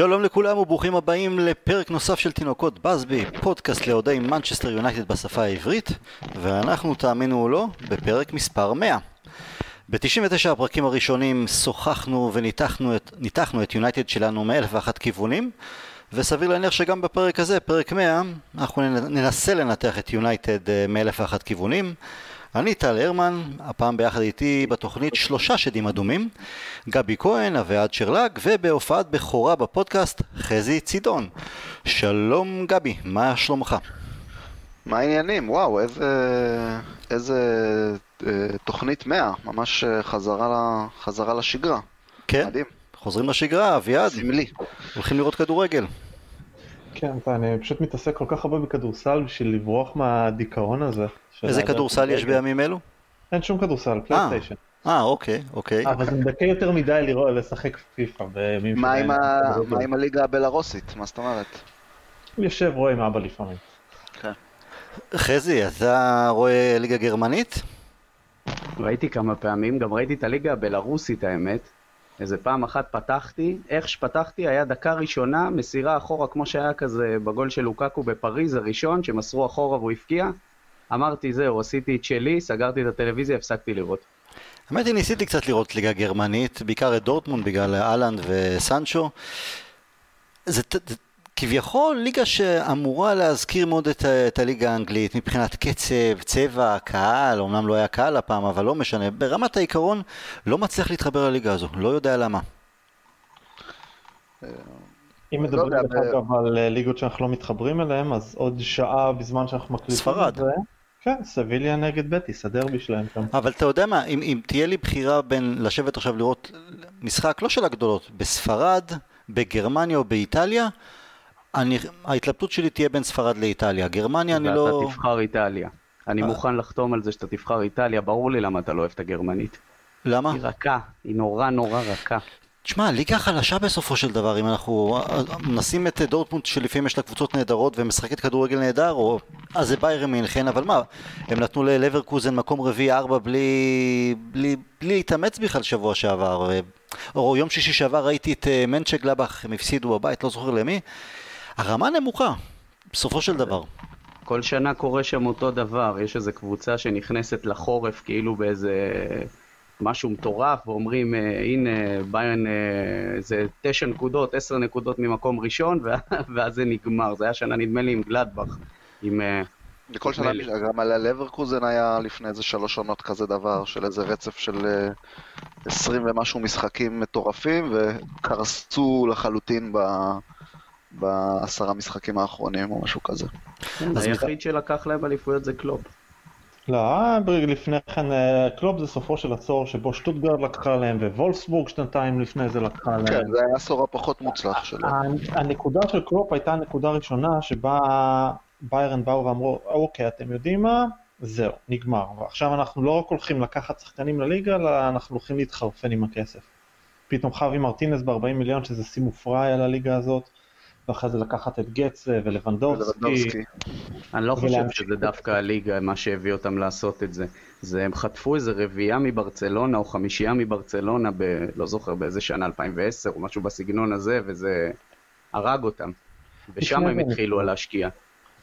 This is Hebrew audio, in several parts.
שלום לכולם וברוכים הבאים לפרק נוסף של תינוקות באזבי, פודקאסט לאוהדי מנצ'סטר יונייטד בשפה העברית, ואנחנו, תאמינו או לא, בפרק מספר 100. ב-99 הפרקים הראשונים שוחחנו וניתחנו את, יונייטד שלנו מאלף ואחת כיוונים, וסביר להניח שגם בפרק הזה, פרק 100, אנחנו ננסה לנתח את יונייטד אה, מאלף ואחת כיוונים. אני טל הרמן, הפעם ביחד איתי בתוכנית שלושה שדים אדומים, גבי כהן, אביעד שרלג, ובהופעת בכורה בפודקאסט, חזי צידון. שלום גבי, מה שלומך? מה העניינים? וואו, איזה, איזה אה, תוכנית מאה, ממש אה, חזרה, חזרה לשגרה. כן, מדהים. חוזרים לשגרה, אביעד. סמלי. הולכים לראות כדורגל. כן, אני פשוט מתעסק כל כך הרבה בכדורסל בשביל לברוח מהדיכאון הזה. איזה כדורסל יש בימים אלו? אין שום כדורסל, אה. פלייסטיישן. אה, אוקיי, אוקיי. אבל זה מדכא יותר מדי לראות, לשחק פיפא בימים מה עם הליגה הבלארוסית? מה זאת אומרת? יושב רואה עם אבא לפעמים. כן. חזי, אתה רואה ליגה גרמנית? ראיתי כמה פעמים, גם ראיתי את הליגה הבלארוסית האמת. איזה פעם אחת פתחתי, איך שפתחתי היה דקה ראשונה, מסירה אחורה כמו שהיה כזה בגול של לוקקו בפריז הראשון, שמסרו אחורה והוא הפקיע. אמרתי זהו, עשיתי את שלי, סגרתי את הטלוויזיה, הפסקתי לראות. האמת היא, ניסיתי קצת לראות ליגה גרמנית, בעיקר את דורטמונד בגלל אהלנד וסנצ'ו. זה, כביכול ליגה שאמורה להזכיר מאוד את, את הליגה האנגלית מבחינת קצב, צבע, קהל, אמנם לא היה קהל הפעם, אבל לא משנה. ברמת העיקרון לא מצליח להתחבר לליגה הזו, לא יודע למה. אם מדברים לא דרך אגב על אה, ליגות שאנחנו לא מתחברים אליהן, אז עוד שעה בזמן שאנחנו מקליטים ספרד. את זה, כן, סביליה נגד בטיס, הדרבי שלהם שם. אבל אתה יודע מה, אם, אם תהיה לי בחירה בין לשבת עכשיו לראות משחק, לא של הגדולות, בספרד, בגרמניה או באיטליה, אני, ההתלבטות שלי תהיה בין ספרד לאיטליה. גרמניה אני לא... ואתה תבחר איטליה. אני אה. מוכן לחתום על זה שאתה תבחר איטליה, ברור לי למה אתה לא אוהב את הגרמנית. למה? היא רכה, היא נורא נורא רכה. תשמע, ליגה חלשה בסופו של דבר, אם אנחנו נשים את דורטמונד שלפעמים יש לה קבוצות נהדרות ומשחקת כדורגל נהדר, או אז זה ביירן מינכן, אבל מה, הם נתנו ללברקוזן מקום רביעי ארבע בלי, בלי, בלי להתאמץ בכלל שבוע שעבר, או יום שישי שעבר ראיתי את אה, מנצ'ק גלבך, הם הפסידו בבית, לא זוכר למי, הרמה נמוכה, בסופו של דבר. כל שנה קורה שם אותו דבר, יש איזו קבוצה שנכנסת לחורף כאילו באיזה משהו מטורף, ואומרים, אה, הנה, ביירן אה, זה תשע נקודות, עשר נקודות ממקום ראשון, ואז זה נגמר. זה היה שנה, נדמה לי, עם גלדבך. עם... בכל אה, שנה, גם ללברקוזן היה לפני איזה שלוש עונות כזה דבר, של איזה רצף של עשרים ומשהו משחקים מטורפים, וקרסו לחלוטין ב... בעשרה משחקים האחרונים או משהו כזה. היחיד שלקח להם אליפויות זה קלופ. לא, לפני כן אה, קלופ זה סופו של עשור שבו שטוטגרט לקחה להם ווולסבורג שנתיים לפני זה לקחה להם. כן, זה היה העשור הפחות מוצלח שלו. הנקודה של קלופ הייתה הנקודה הראשונה שבה ביירן באו ואמרו, אוקיי, אתם יודעים מה? זהו, נגמר. ועכשיו אנחנו לא רק הולכים לקחת שחקנים לליגה, אלא אנחנו הולכים להתחרפן עם הכסף. פתאום חווי מרטינס ב-40 מיליון, שזה שיא מופרע על הליגה הזאת. ואחרי זה לקחת את גצה ולבנדובסקי. אני לא חושב שזה דווקא הליגה, מה שהביא אותם לעשות את זה. זה הם חטפו איזה רביעייה מברצלונה או חמישייה מברצלונה, ב... לא זוכר באיזה שנה, 2010 או משהו בסגנון הזה, וזה הרג אותם. ושם הם התחילו להשקיע.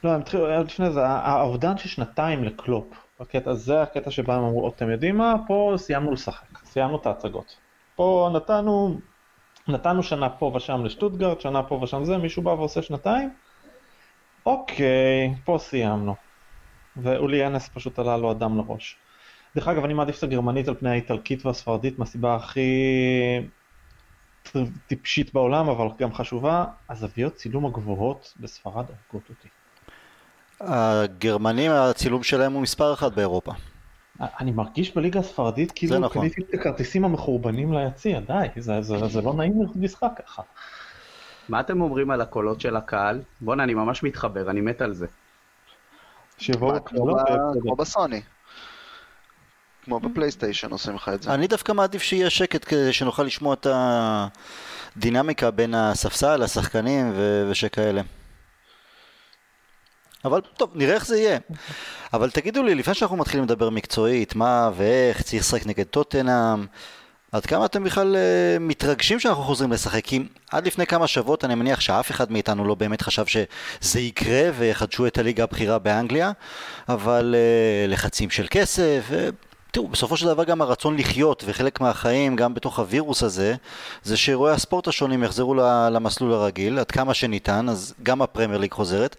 לא, הם התחילו, לפני זה, האובדן של שנתיים לקלופ. הקטע, זה הקטע שבה הם אמרו, אתם יודעים מה, פה סיימנו לשחק, סיימנו את ההצגות. פה נתנו נתנו שנה פה ושם לשטוטגרד, שנה פה ושם זה, מישהו בא ועושה שנתיים? אוקיי, פה סיימנו. ואולי אנס פשוט עלה לו אדם לראש. דרך אגב, אני מעדיף את הגרמנית על פני האיטלקית והספרדית מהסיבה הכי טיפשית בעולם, אבל גם חשובה, הזוויות צילום הגבוהות בספרד הורגות אותי. הגרמנים, הצילום שלהם הוא מספר אחת באירופה. אני מרגיש בליגה הספרדית כאילו נכון. קניתי את הכרטיסים המחורבנים ליציע, די, זה, זה, זה לא נעים משחק ככה. מה אתם אומרים על הקולות של הקהל? בואנה, אני ממש מתחבר, אני מת על זה. שיבואו כמו בסוני. כמו בפלייסטיישן עושים לך את זה. אני דווקא מעדיף שיהיה שקט כדי שנוכל לשמוע את הדינמיקה בין הספסל, השחקנים ושכאלה. אבל טוב, נראה איך זה יהיה. אבל תגידו לי, לפני שאנחנו מתחילים לדבר מקצועית, מה ואיך, צריך לשחק נגד טוטנאם, עד כמה אתם בכלל uh, מתרגשים שאנחנו חוזרים לשחק? כי עד לפני כמה שבועות אני מניח שאף אחד מאיתנו לא באמת חשב שזה יקרה ויחדשו את הליגה הבכירה באנגליה, אבל uh, לחצים של כסף, uh, תראו, בסופו של דבר גם הרצון לחיות וחלק מהחיים, גם בתוך הווירוס הזה, זה שאירועי הספורט השונים יחזרו למסלול הרגיל, עד כמה שניתן, אז גם הפרמייר ליג חוזרת.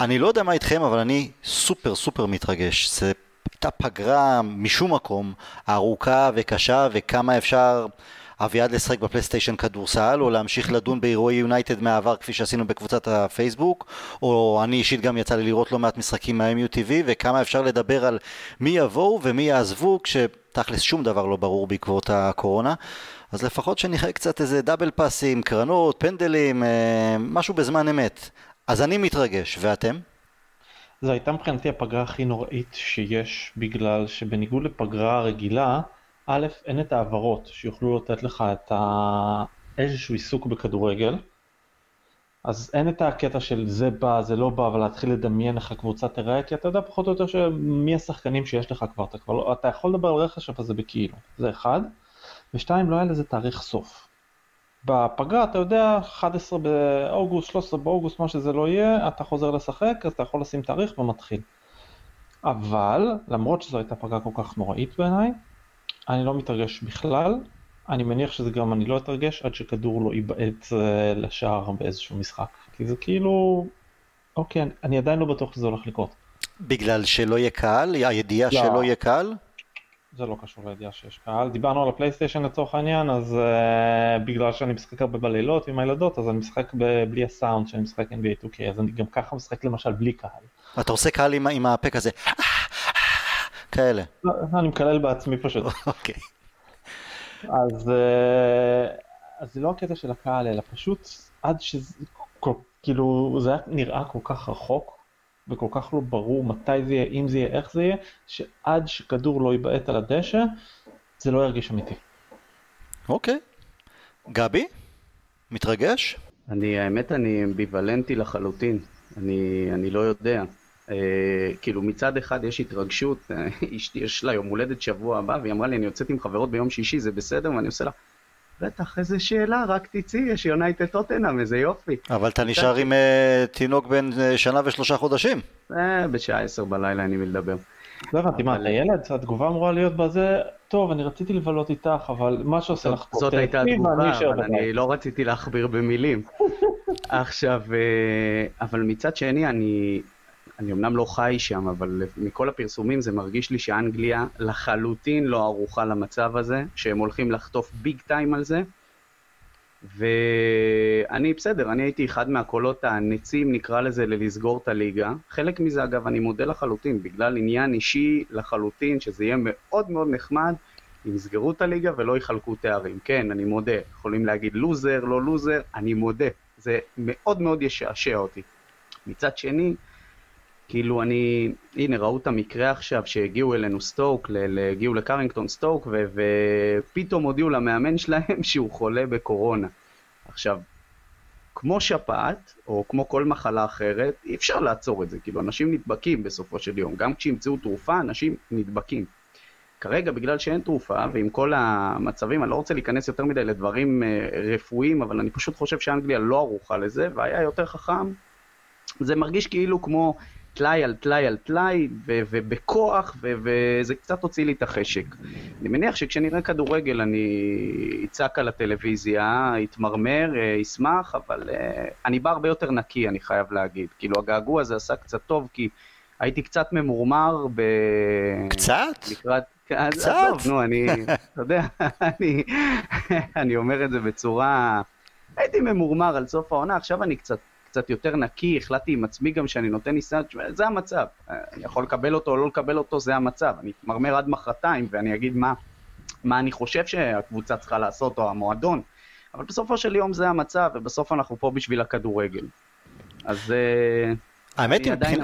אני לא יודע מה איתכם, אבל אני סופר סופר מתרגש. זה הייתה פגרה משום מקום, ארוכה וקשה, וכמה אפשר אביעד לשחק בפלייסטיישן כדורסל, או להמשיך לדון באירועי יונייטד מהעבר כפי שעשינו בקבוצת הפייסבוק, או אני אישית גם יצא לי לראות לא מעט משחקים מה-MUTV, וכמה אפשר לדבר על מי יבואו ומי יעזבו, כשתכלס שום דבר לא ברור בעקבות הקורונה. אז לפחות שנראה קצת איזה דאבל פאסים, קרנות, פנדלים, אה, משהו בזמן אמת. אז אני מתרגש, ואתם? זו הייתה מבחינתי הפגרה הכי נוראית שיש, בגלל שבניגוד לפגרה רגילה, א', אין את העברות שיוכלו לתת לך את ה... איזשהו עיסוק בכדורגל, אז אין את הקטע של זה בא, זה לא בא, ולהתחיל לדמיין איך הקבוצה תראה, כי אתה יודע פחות או יותר שמי השחקנים שיש לך כבר, אתה כבר לא, אתה יכול לדבר על רכש, אבל זה בכאילו, זה אחד, ושתיים, לא היה לזה תאריך סוף. בפגרה אתה יודע 11 באוגוסט, 13 באוגוסט, מה שזה לא יהיה, אתה חוזר לשחק, אז אתה יכול לשים תאריך ומתחיל. אבל, למרות שזו הייתה פגרה כל כך נוראית בעיניי, אני לא מתרגש בכלל, אני מניח שזה גם אני לא אתרגש עד שכדור לא ייבעט אה, לשער באיזשהו משחק. כי זה כאילו, אוקיי, אני עדיין לא בטוח שזה הולך לקרות. בגלל שלא יהיה קהל? הידיעה לא. שלא יהיה קהל? זה לא קשור לידיעה שיש קהל. דיברנו על הפלייסטיישן לצורך העניין, אז uh, בגלל שאני משחק הרבה בלילות עם הילדות, אז אני משחק ב- בלי הסאונד שאני משחק NBA 2K, אז אני גם ככה משחק למשל בלי קהל. אתה עושה קהל עם, עם הפה כזה, כאלה. לא, אני מקלל בעצמי פשוט. אוקיי. אז, uh, אז זה לא הקטע של הקהל, אלא פשוט עד שזה, כאילו, זה היה נראה כל כך רחוק, וכל כך לא ברור מתי זה יהיה, אם זה יהיה, איך זה יהיה, שעד שכדור לא ייבעט על הדשא, זה לא ירגיש אמיתי. אוקיי. גבי? מתרגש? אני, האמת, אני אמביוולנטי לחלוטין. אני, אני לא יודע. אה, כאילו מצד אחד יש התרגשות, אשתי יש לה יום הולדת שבוע הבא, והיא אמרה לי, אני יוצאת עם חברות ביום שישי, זה בסדר? ואני עושה לה, בטח, איזה שאלה, רק תצאי, יש יונייטד טוטנאם, איזה יופי. אבל אתה נשאר עם אה, תינוק בן אה, שנה ושלושה חודשים. אה, בשעה עשר בלילה אני מלדבר. לא הבנתי, מה, אתה ילד? התגובה אמורה להיות בזה, טוב, אני רציתי לבלות איתך, אבל מה שעושה לך פה, זאת הייתה התגובה, אבל אני לא רציתי להכביר במילים. עכשיו, אבל מצד שני, אני אני אמנם לא חי שם, אבל מכל הפרסומים זה מרגיש לי שאנגליה לחלוטין לא ערוכה למצב הזה, שהם הולכים לחטוף ביג טיים על זה. ואני בסדר, אני הייתי אחד מהקולות הנצים, נקרא לזה, ללסגור את הליגה. חלק מזה, אגב, אני מודה לחלוטין, בגלל עניין אישי לחלוטין, שזה יהיה מאוד מאוד נחמד אם יסגרו את הליגה ולא יחלקו תארים. כן, אני מודה, יכולים להגיד לוזר, לא לוזר, אני מודה. זה מאוד מאוד ישעשע אותי. מצד שני, כאילו אני, הנה ראו את המקרה עכשיו שהגיעו אלינו סטוק, הגיעו לקרינגטון סטוק ו, ופתאום הודיעו למאמן שלהם שהוא חולה בקורונה. עכשיו, כמו שפעת, או כמו כל מחלה אחרת, אי אפשר לעצור את זה, כאילו אנשים נדבקים בסופו של יום, גם כשימצאו תרופה אנשים נדבקים. כרגע בגלל שאין תרופה, ועם כל המצבים, אני לא רוצה להיכנס יותר מדי לדברים אה, רפואיים, אבל אני פשוט חושב שאנגליה לא ערוכה לזה, והיה יותר חכם. זה מרגיש כאילו כמו טלאי על טלאי על טלאי, ובכוח, וזה קצת הוציא לי את החשק. אני מניח שכשנראה כדורגל אני אצעק על הטלוויזיה, אתמרמר, אה, אשמח, אבל אה, אני בא הרבה יותר נקי, אני חייב להגיד. כאילו, הגעגוע הזה עשה קצת טוב, כי הייתי קצת ממורמר ב... קצת? לקראת... קצת? עזוב, נו, אני, אתה יודע, אני, אני אומר את זה בצורה... הייתי ממורמר על סוף העונה, עכשיו אני קצת קצת יותר נקי, החלטתי עם עצמי גם שאני נותן ניסיון, זה המצב. אני יכול לקבל אותו או לא לקבל אותו, זה המצב. אני אתמרמר עד מחרתיים ואני אגיד מה, מה אני חושב שהקבוצה צריכה לעשות או המועדון, אבל בסופו של יום זה המצב, ובסוף אנחנו פה בשביל הכדורגל. אז... אה, האמת היא, עדיין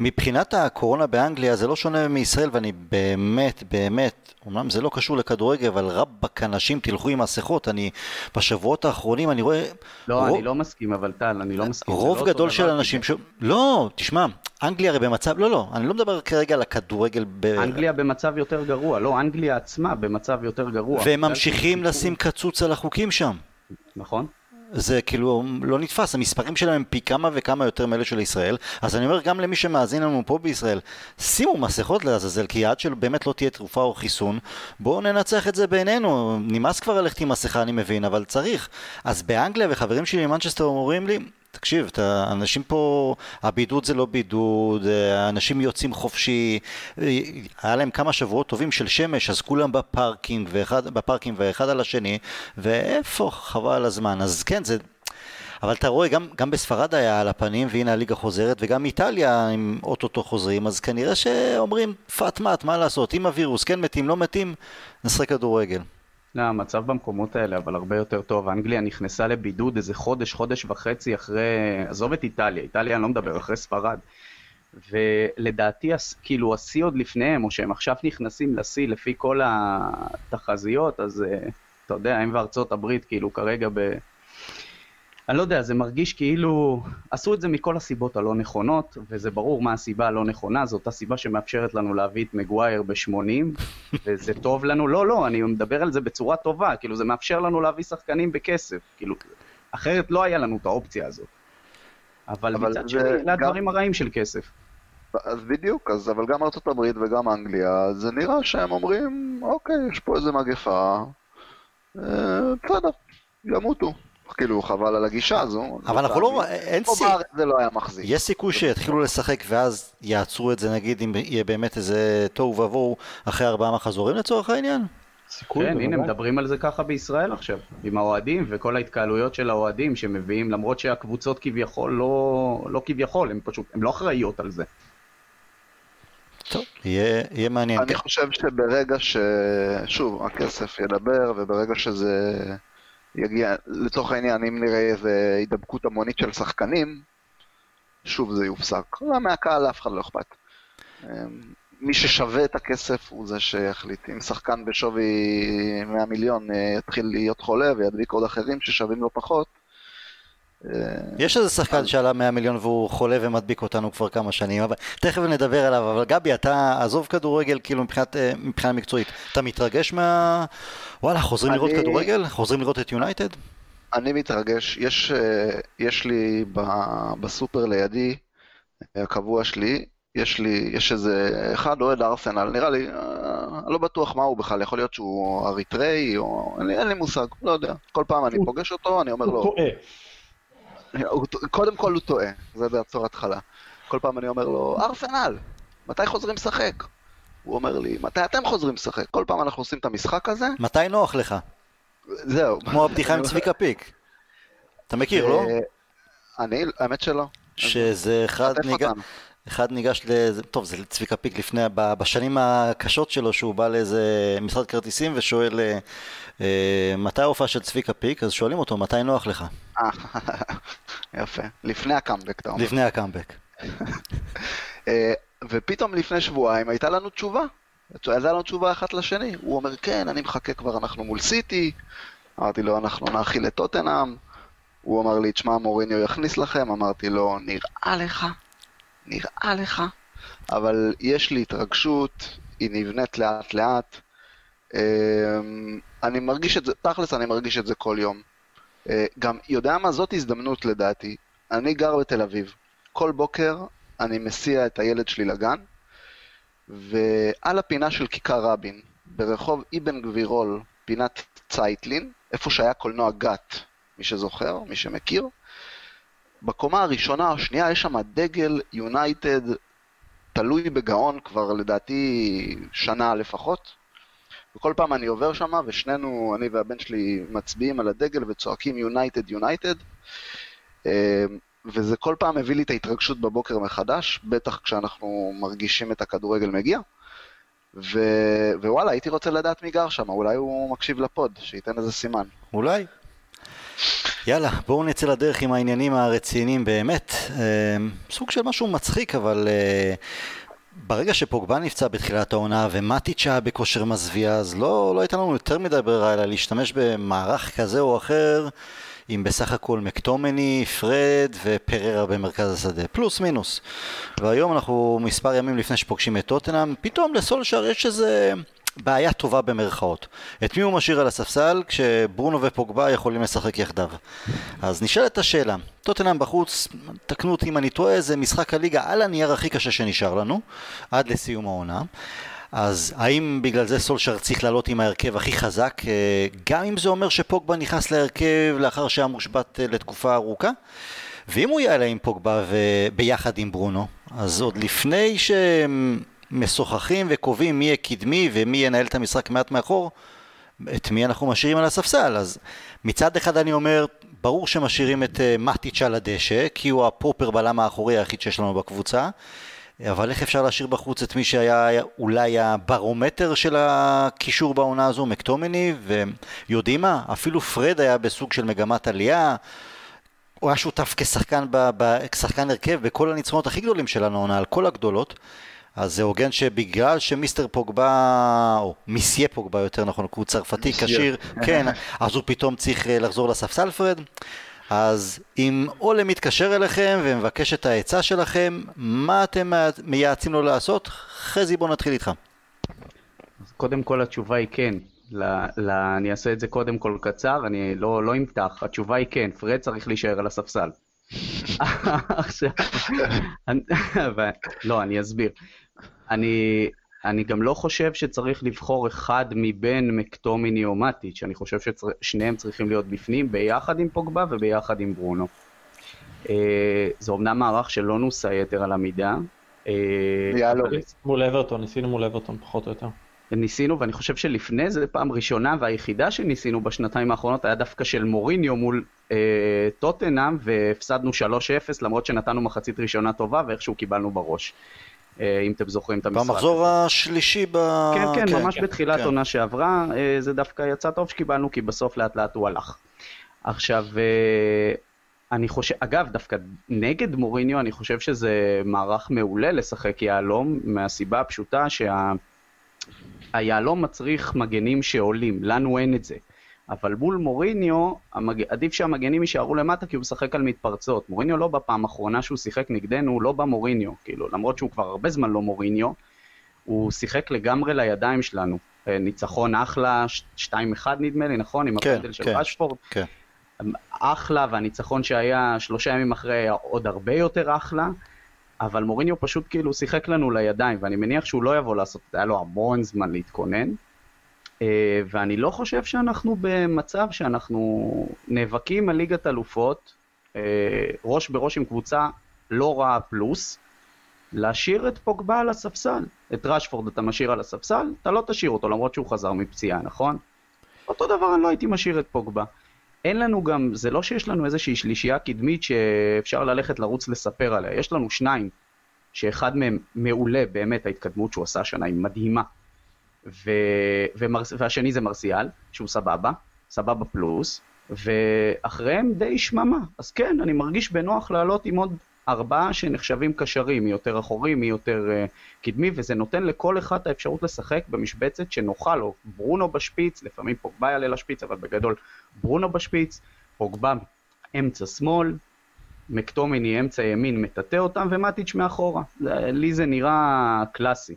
מבחינת- הקורונה באנגליה זה לא שונה מישראל ואני באמת, באמת, אומנם זה לא קשור לכדורגל, אבל רבאק אנשים תלכו עם מסכות, אני בשבועות האחרונים אני רואה... לא, רוב- אני לא מסכים, אבל טל, אני לא מסכים. זה רוב לא גדול של אנשים ש... לא, תשמע, אנגליה הרי במצב... לא, לא, אני לא מדבר כרגע על הכדורגל ב... אנגליה במצב יותר גרוע, לא, אנגליה עצמה במצב יותר גרוע. והם ממשיכים לשים קצוץ על החוקים שם. נכון? זה כאילו לא נתפס, המספרים שלהם הם פי כמה וכמה יותר מאלה של ישראל, אז אני אומר גם למי שמאזין לנו פה בישראל, שימו מסכות לעזאזל, כי עד שבאמת לא תהיה תרופה או חיסון, בואו ננצח את זה בינינו, נמאס כבר ללכת עם מסכה אני מבין, אבל צריך. אז באנגליה וחברים שלי ממנצ'סטר אומרים לי, תקשיב, אתה, אנשים פה, הבידוד זה לא בידוד, אנשים יוצאים חופשי, היה להם כמה שבועות טובים של שמש, אז כולם בפארקים, ואחד, בפארקים ואחד על השני, ואיפה חבל הזמן, אז כן, זה... אבל אתה רואה, גם, גם בספרד היה על הפנים, והנה הליגה חוזרת, וגם איטליה הם אוטוטו חוזרים, אז כנראה שאומרים, פאט מאט, מה לעשות, אם הווירוס כן מתים, לא מתים, נשחק כדורגל. לא, המצב במקומות האלה אבל הרבה יותר טוב. אנגליה נכנסה לבידוד איזה חודש, חודש וחצי אחרי, עזוב את איטליה, איטליה אני לא מדבר, אחרי ספרד. ולדעתי, כאילו, השיא עוד לפניהם, או שהם עכשיו נכנסים לשיא לפי כל התחזיות, אז אה, אתה יודע, הם וארצות הברית, כאילו, כרגע ב... אני לא יודע, זה מרגיש כאילו עשו את זה מכל הסיבות הלא נכונות, וזה ברור מה הסיבה הלא נכונה, זו אותה סיבה שמאפשרת לנו להביא את מגווייר ב-80, וזה טוב לנו, לא, לא, אני מדבר על זה בצורה טובה, כאילו זה מאפשר לנו להביא שחקנים בכסף, כאילו, אחרת לא היה לנו את האופציה הזאת. אבל, אבל מצד שני, אלה גם- הדברים הרעים של כסף. אז בדיוק, אז אבל גם ארצות הברית וגם אנגליה, זה נראה שהם אומרים, אוקיי, יש פה איזה מגפה, אה, בסדר, ימותו. כאילו, חבל על הגישה הזו. אבל אנחנו לא, אין פה סי... בארץ זה לא היה מחזיק. יש סיכוי שיתחילו לשחק ואז יעצרו את זה נגיד אם יהיה באמת איזה תוהו ובוהו אחרי ארבעה מחזורים לצורך העניין? סיכוי, כן, הנה. מדברים על זה ככה בישראל עכשיו, עם האוהדים וכל ההתקהלויות של האוהדים שמביאים, למרות שהקבוצות כביכול לא, לא כביכול, הן פשוט, הן לא אחראיות על זה. טוב, יהיה, יהיה מעניין. אני חושב שברגע ש... שוב, הכסף ידבר, וברגע שזה יגיע, לצורך העניין, אם נראה איזה הידבקות המונית של שחקנים, שוב זה יופסק. לא, מהקהל לאף אחד לא אכפת. אמ, מי ששווה את הכסף הוא זה שיחליט. אם שחקן בשווי 100 מיליון אה, יתחיל להיות חולה וידביק עוד אחרים ששווים לו פחות, יש איזה שחקן שעלה 100 מיליון והוא חולה ומדביק אותנו כבר כמה שנים, אבל תכף נדבר עליו, אבל גבי, אתה עזוב כדורגל כאילו מבחינת, אה, מבחינה מקצועית, אתה מתרגש מה... וואלה, חוזרים לראות אני- כדורגל? חוזרים לראות את יונייטד? אני מתרגש, יש, אה, יש לי ב- בסופר לידי, אה, הקבוע שלי, יש לי, יש איזה אחד אוהד ארסנל, נראה לי, אה, אני לא בטוח מה הוא בכלל, יכול להיות שהוא אריתראי, או אין לי, אין לי מושג, לא יודע. כל פעם אני פוגש אותו, אני אומר הוא לו, טועה. קודם כל הוא טועה, זה בעצור התחלה. כל פעם אני אומר לו, ארסנל, מתי חוזרים לשחק? הוא אומר לי, מתי אתם חוזרים לשחק? כל פעם אנחנו עושים את המשחק הזה, מתי נוח לך? זהו. כמו הבדיחה עם צביקה פיק. אתה מכיר, לא? אה, אני, האמת שלא. שזה אחד. אחד ניגש ל... טוב, זה צביקה פיק לפני, בשנים הקשות שלו, שהוא בא לאיזה משרד כרטיסים ושואל אה, אה, מתי ההופעה של צביקה פיק, אז שואלים אותו, מתי נוח לך? אה, יפה. לפני הקאמבק, אתה אומר. לפני הקאמבק. אה, ופתאום לפני שבועיים הייתה לנו תשובה. הייתה לנו תשובה אחת לשני. הוא אומר, כן, אני מחכה כבר, אנחנו מול סיטי. אמרתי לו, אנחנו נאכיל את טוטנאם. הוא אמר לי, תשמע, מוריניו יכניס לכם. אמרתי לו, נראה לך, נראה לך. אבל יש לי התרגשות, היא נבנית לאט לאט. אה, אני מרגיש את זה, תכלס אני מרגיש את זה כל יום. אה, גם, יודע מה? זאת הזדמנות לדעתי. אני גר בתל אביב. כל בוקר אני מסיע את הילד שלי לגן, ועל הפינה של כיכר רבין, ברחוב אבן גבירול, פינת צייטלין, איפה שהיה קולנוע גת, מי שזוכר, מי שמכיר, בקומה הראשונה או השנייה יש שם דגל יונייטד תלוי בגאון כבר לדעתי שנה לפחות. וכל פעם אני עובר שם ושנינו, אני והבן שלי, מצביעים על הדגל וצועקים יונייטד יונייטד. וזה כל פעם מביא לי את ההתרגשות בבוקר מחדש, בטח כשאנחנו מרגישים את הכדורגל מגיע. ווואלה, הייתי רוצה לדעת מי גר שם, אולי הוא מקשיב לפוד, שייתן איזה סימן. אולי. יאללה, בואו נצא לדרך עם העניינים הרציניים באמת. אה, סוג של משהו מצחיק, אבל אה, ברגע שפוגבה נפצע בתחילת העונה ומטיץ' היה בכושר מזוויע, אז לא, לא הייתה לנו יותר מדי ברירה אלא להשתמש במערך כזה או אחר, עם בסך הכל מקטומני, פרד ופררה במרכז השדה, פלוס מינוס. והיום אנחנו מספר ימים לפני שפוגשים את טוטנאם, פתאום לסולשר יש איזה... בעיה טובה במרכאות. את מי הוא משאיר על הספסל כשברונו ופוגבה יכולים לשחק יחדיו? אז נשאלת השאלה, טוטנאם בחוץ, תקנו אותי אם אני טועה, זה משחק הליגה על הנייר הכי קשה שנשאר לנו, עד לסיום העונה. אז האם בגלל זה סולשר צריך לעלות עם ההרכב הכי חזק, אה, גם אם זה אומר שפוגבה נכנס להרכב לאחר שהיה מושבת אה, לתקופה ארוכה? ואם הוא יעלה עם פוגבה וביחד עם ברונו, אז עוד לפני שהם משוחחים וקובעים מי יהיה קדמי ומי ינהל את המשחק מעט מאחור, את מי אנחנו משאירים על הספסל. אז מצד אחד אני אומר, ברור שמשאירים את uh, מטיץ' על הדשא, כי הוא הפרופר בלם האחורי היחיד שיש לנו בקבוצה. אבל איך אפשר להשאיר בחוץ את מי שהיה אולי הברומטר של הקישור בעונה הזו, מקטומני, ויודעים מה, אפילו פרד היה בסוג של מגמת עלייה, הוא היה שותף כשחקן, ב, ב, כשחקן הרכב בכל הניצחונות הכי גדולים שלנו העונה, על כל הגדולות. אז זה הוגן שבגלל שמיסטר פוגבה, או מיסיה פוגבה יותר נכון, הוא צרפתי כשיר, כן, אז הוא פתאום צריך אה, לחזור לספסל פרד. אז אם אולה מתקשר אליכם ומבקש את העצה שלכם, מה אתם מייעצים לו לעשות? חזי בוא נתחיל איתך. קודם כל התשובה היא כן. ל, ל, אני אעשה את זה קודם כל קצר, אני לא, לא אמתח. התשובה היא כן, פרד צריך להישאר על הספסל. עכשיו, לא, אני אסביר. אני, אני גם לא חושב שצריך לבחור אחד מבין מקטומיני או מטיץ', אני חושב ששניהם צריכים להיות בפנים ביחד עם פוגבה וביחד עם ברונו. אה, זה אומנם מערך שלא נוסה יתר על המידה. אה. מול אברטון, ניסינו מול אברטון פחות או יותר. ניסינו, ואני חושב שלפני זה פעם ראשונה והיחידה שניסינו בשנתיים האחרונות היה דווקא של מוריניו מול אה, טוטנאם, והפסדנו 3-0 למרות שנתנו מחצית ראשונה טובה ואיכשהו קיבלנו בראש. אה, אם אתם זוכרים את המשחק. במחזור השלישי ב... כן, כן, כן ממש כן, בתחילת כן. עונה שעברה, אה, זה דווקא יצא טוב שקיבלנו, כי בסוף לאט לאט הוא הלך. עכשיו, אה, אני חושב, אגב, דווקא נגד מוריניו, אני חושב שזה מערך מעולה לשחק יהלום, מהסיבה הפשוטה שהיהלום מצריך מגנים שעולים, לנו אין את זה. אבל מול מוריניו, המג... עדיף שהמגנים יישארו למטה כי הוא משחק על מתפרצות. מוריניו לא בפעם האחרונה שהוא שיחק נגדנו, הוא לא במוריניו, כאילו, למרות שהוא כבר הרבה זמן לא מוריניו, הוא שיחק לגמרי לידיים שלנו. אה, ניצחון אחלה, 2-1 נדמה לי, נכון? עם כן, הפנדל של כן, רשפורד. כן. אחלה, והניצחון שהיה שלושה ימים אחרי היה עוד הרבה יותר אחלה. אבל מוריניו פשוט כאילו שיחק לנו לידיים, ואני מניח שהוא לא יבוא לעשות, היה לו המון זמן להתכונן. אה, ואני לא חושב שאנחנו במצב שאנחנו נאבקים על ליגת אלופות, אה, ראש בראש עם קבוצה לא רעה פלוס, להשאיר את פוגבה על הספסל. את ראשפורד אתה משאיר על הספסל, אתה לא תשאיר אותו למרות שהוא חזר מפציעה, נכון? אותו דבר אני לא הייתי משאיר את פוגבה. אין לנו גם, זה לא שיש לנו איזושהי שלישייה קדמית שאפשר ללכת לרוץ לספר עליה, יש לנו שניים, שאחד מהם מעולה, באמת ההתקדמות שהוא עשה השנה היא מדהימה. ו... ומרס... והשני זה מרסיאל, שהוא סבבה, סבבה פלוס, ואחריהם די שממה. אז כן, אני מרגיש בנוח לעלות עם עוד ארבעה שנחשבים קשרים, מי יותר אחורי, מי יותר uh, קדמי, וזה נותן לכל אחד את האפשרות לשחק במשבצת שנוחה לו. ברונו בשפיץ, לפעמים פוגבה יעלה לשפיץ, אבל בגדול ברונו בשפיץ, פוגבה אמצע שמאל, מקטומיני אמצע ימין מטאטא אותם, ומטיץ' מאחורה. לי זה נראה קלאסי.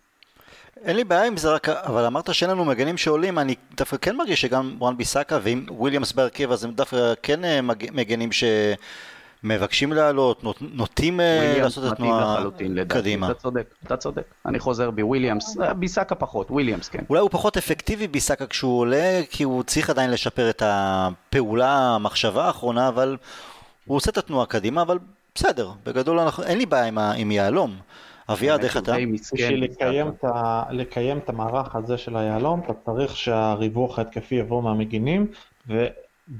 אין לי בעיה עם זה רק, אבל אמרת שאין לנו מגנים שעולים, אני דווקא כן מרגיש שגם וואן ביסאקה וגם וויליאמס בהרכב אז הם דווקא כן אה, מגנים שמבקשים לעלות, נות, נוטים אה, לעשות את התנועה קדימה. אתה צודק, אתה צודק. אני חוזר בי, וויליאמס, אה, ביסאקה פחות, וויליאמס כן. אולי הוא פחות אפקטיבי ביסאקה כשהוא עולה, כי הוא צריך עדיין לשפר את הפעולה, המחשבה האחרונה, אבל הוא עושה את התנועה קדימה, אבל בסדר, בגדול אנחנו, אין לי בעיה עם, עם יהלום. אביעד, איך אתה? בשביל לקיים את, את המערך הזה של היהלום, אתה צריך שהריווח ההתקפי יבוא מהמגינים, ו...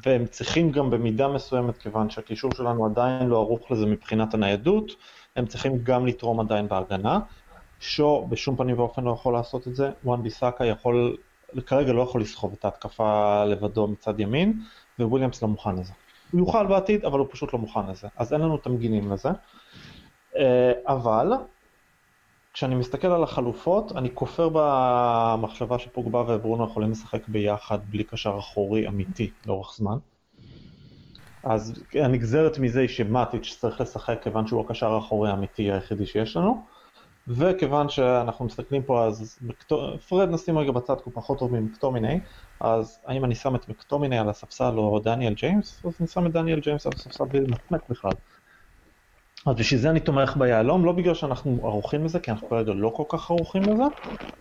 והם צריכים גם במידה מסוימת, כיוון שהקישור שלנו עדיין לא ערוך לזה מבחינת הניידות, הם צריכים גם לתרום עדיין בהגנה. שו בשום פנים ואופן לא יכול לעשות את זה, וואן ביסאקה יכול, כרגע לא יכול לסחוב את ההתקפה לבדו מצד ימין, וויליאמס לא מוכן לזה. הוא יוכל בעתיד, אבל הוא פשוט לא מוכן לזה. אז אין לנו תמגינים לזה. אה, אבל, כשאני מסתכל על החלופות, אני כופר במחשבה שפוגבה וברונו יכולים לשחק ביחד בלי קשר אחורי אמיתי לאורך זמן. אז הנגזרת מזה היא שמטיץ' צריך לשחק כיוון שהוא הקשר האחורי האמיתי היחידי שיש לנו. וכיוון שאנחנו מסתכלים פה אז פרד נשים רגע בצד כי הוא פחות טוב ממקטומיני אז האם אני שם את מקטומיני על הספסל או דניאל ג'יימס אז אני שם את דניאל ג'יימס על הספסל בלי לנפנק בכלל. אז בשביל זה אני תומך ביהלום לא בגלל שאנחנו ערוכים לזה כי אנחנו כרגע לא כל כך ערוכים לזה.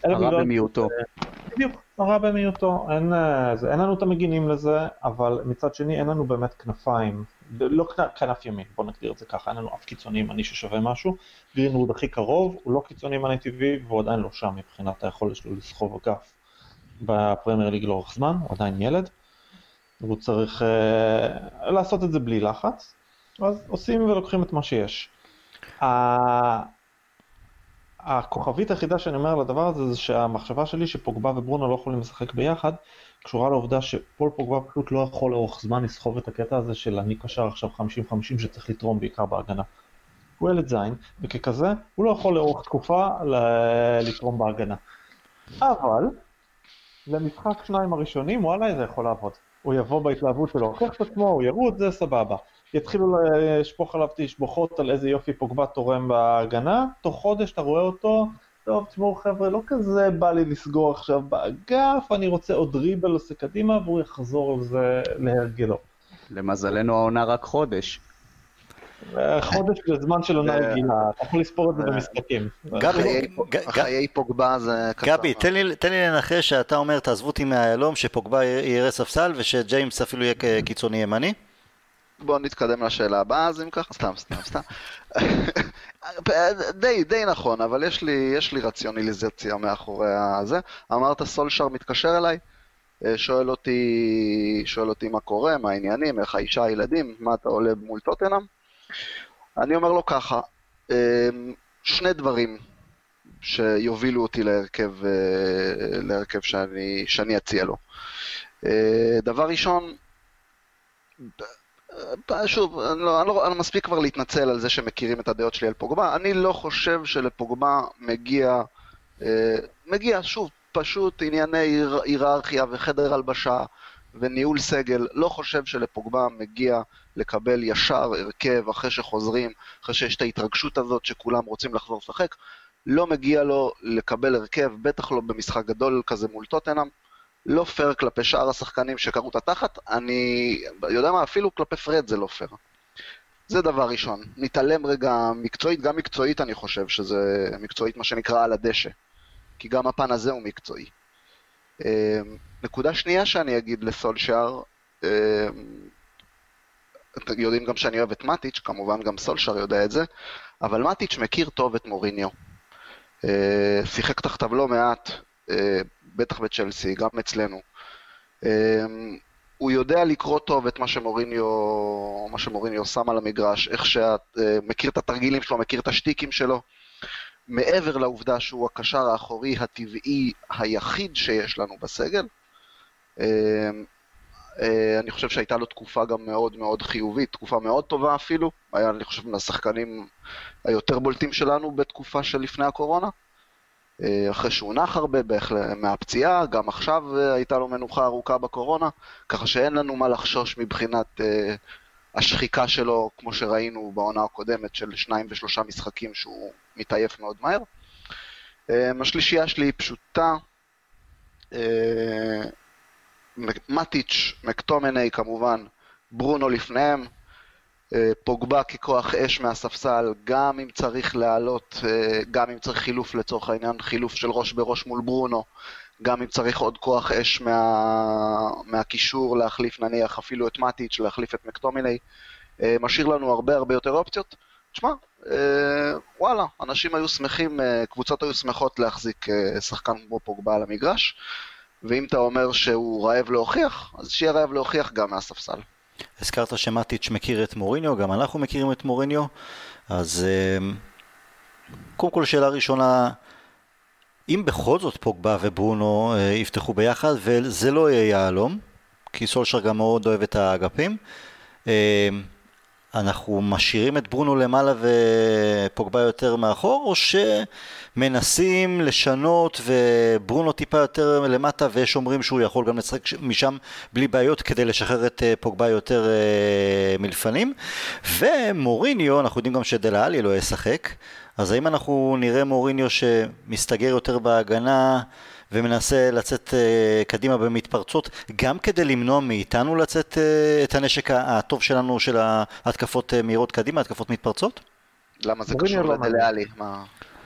הרע במיעוטו. בדיוק, הרע במיעוטו, אין, אה, אין לנו את המגינים לזה אבל מצד שני אין לנו באמת כנפיים לא כנף ימין, בוא נגדיר את זה ככה, אין לנו אף קיצוני ימני ששווה משהו. גרינווד הכי קרוב, הוא לא קיצוני ימני טבעי, והוא עדיין לא שם מבחינת היכולת שלו לסחוב אגף בפרמייר ליג לאורך זמן, הוא עדיין ילד. והוא צריך uh, לעשות את זה בלי לחץ, אז עושים ולוקחים את מה שיש. הכוכבית היחידה שאני אומר על הדבר הזה זה שהמחשבה שלי שפוגבה וברונו לא יכולים לשחק ביחד קשורה לעובדה שפול פוגבה פשוט לא יכול לאורך זמן לסחוב את הקטע הזה של אני קשר עכשיו 50-50 שצריך לתרום בעיקר בהגנה. הוא ילד זין, וככזה הוא לא יכול לאורך תקופה לתרום בהגנה. אבל למשחק שניים הראשונים וואלה זה יכול לעבוד. הוא יבוא בהתלהבות שלו, הוכיח את עצמו, הוא ירוץ, זה סבבה. יתחילו לשפוך עליו תשבוכות על איזה יופי פוגבה תורם בהגנה, תוך חודש אתה רואה אותו טוב, תשמעו חבר'ה, לא כזה בא לי לסגור עכשיו באגף, אני רוצה עוד ריבל עושה קדימה, והוא יחזור על זה להרגלו. למזלנו העונה רק חודש. חודש זה זמן של עונה רגילה, אתה יכול לספור את זה במשחקים. חיי פוגבה זה קצר. גבי, תן לי לנחש שאתה אומר תעזבו אותי מהיהלום, שפוגבה יראה ספסל ושג'יימס אפילו יהיה קיצוני ימני? בואו נתקדם לשאלה הבאה, אז אם ככה, סתם, סתם, סתם. די, די נכון, אבל יש לי, יש לי רציונליזציה מאחורי הזה. אמרת סולשר מתקשר אליי, אה, שואל אותי, שואל אותי מה קורה, מה העניינים, איך האישה, הילדים, מה אתה עולה מול טוטנאם. אני אומר לו ככה, אה, שני דברים שיובילו אותי להרכב, אה, להרכב שאני, שאני אציע לו. דבר ראשון, שוב, אני לא, אני, לא, אני מספיק כבר להתנצל על זה שמכירים את הדעות שלי על פוגבה. אני לא חושב שלפוגבה מגיע, אה, מגיע, שוב, פשוט ענייני היררכיה וחדר הלבשה וניהול סגל. לא חושב שלפוגבה מגיע לקבל ישר הרכב אחרי שחוזרים, אחרי שיש את ההתרגשות הזאת שכולם רוצים לחזור לשחק. לא מגיע לו לקבל הרכב, בטח לא במשחק גדול כזה מול טוטנאם. לא פייר כלפי שאר השחקנים שקראו את התחת, אני יודע מה, אפילו כלפי פרד זה לא פייר. זה דבר ראשון. נתעלם רגע מקצועית, גם מקצועית אני חושב שזה מקצועית מה שנקרא על הדשא. כי גם הפן הזה הוא מקצועי. אמ, נקודה שנייה שאני אגיד לסולשאר, אמ, יודעים גם שאני אוהב את מטיץ', כמובן גם סולשאר יודע את זה, אבל מטיץ' מכיר טוב את מוריניו. אה, שיחק תחתיו לא מעט, בטח בצ'לסי, גם אצלנו. אמ, הוא יודע לקרוא טוב את מה שמוריניו, מה שמוריניו שם על המגרש, איך שאת אה, מכיר את התרגילים שלו, מכיר את השטיקים שלו. מעבר לעובדה שהוא הקשר האחורי הטבעי היחיד שיש לנו בסגל, אמ, אה, אני חושב שהייתה לו תקופה גם מאוד מאוד חיובית, תקופה מאוד טובה אפילו, היה אני חושב מהשחקנים היותר בולטים שלנו בתקופה שלפני הקורונה. אה, אחרי שהוא נח הרבה מהפציעה, גם עכשיו אה, הייתה לו מנוחה ארוכה בקורונה, ככה שאין לנו מה לחשוש מבחינת אה, השחיקה שלו, כמו שראינו בעונה הקודמת, של שניים ושלושה משחקים שהוא מתעייף מאוד מהר. השלישייה שלי היא פשוטה, מטיץ', מקטומני כמובן, ברונו לפניהם, פוגבה ככוח אש מהספסל, גם אם צריך לעלות, אה, גם אם צריך חילוף לצורך העניין, חילוף של ראש בראש מול ברונו, גם אם צריך עוד כוח אש מה... מהקישור להחליף נניח אפילו את מטיץ', להחליף את מקטומיני, אה, משאיר לנו הרבה הרבה יותר אופציות. תשמע, וואלה, אנשים היו שמחים, קבוצות היו שמחות להחזיק שחקן כמו פוגבה על המגרש, ואם אתה אומר שהוא רעב להוכיח, אז שיהיה רעב להוכיח גם מהספסל. הזכרת שמטיץ' מכיר את מוריניו, גם אנחנו מכירים את מוריניו, אז אמ, קודם כל שאלה ראשונה, אם בכל זאת פוגבה וברונו אה, יפתחו ביחד, וזה לא יהיה יהלום, כי סולשר גם מאוד אוהב את האגפים, אנחנו משאירים את ברונו למעלה ופוגבה יותר מאחור, או שמנסים לשנות וברונו טיפה יותר למטה ויש אומרים שהוא יכול גם לשחק משם בלי בעיות כדי לשחרר את אה, פוגבה יותר אה, מלפנים. ומוריניו, אנחנו יודעים גם שדלאלי לא ישחק, אז האם אנחנו נראה מוריניו שמסתגר יותר בהגנה ומנסה לצאת uh, קדימה במתפרצות, גם כדי למנוע מאיתנו לצאת uh, את הנשק הטוב שלנו של ההתקפות uh, מהירות קדימה, התקפות מתפרצות? למה זה קשור לא לדליאלי?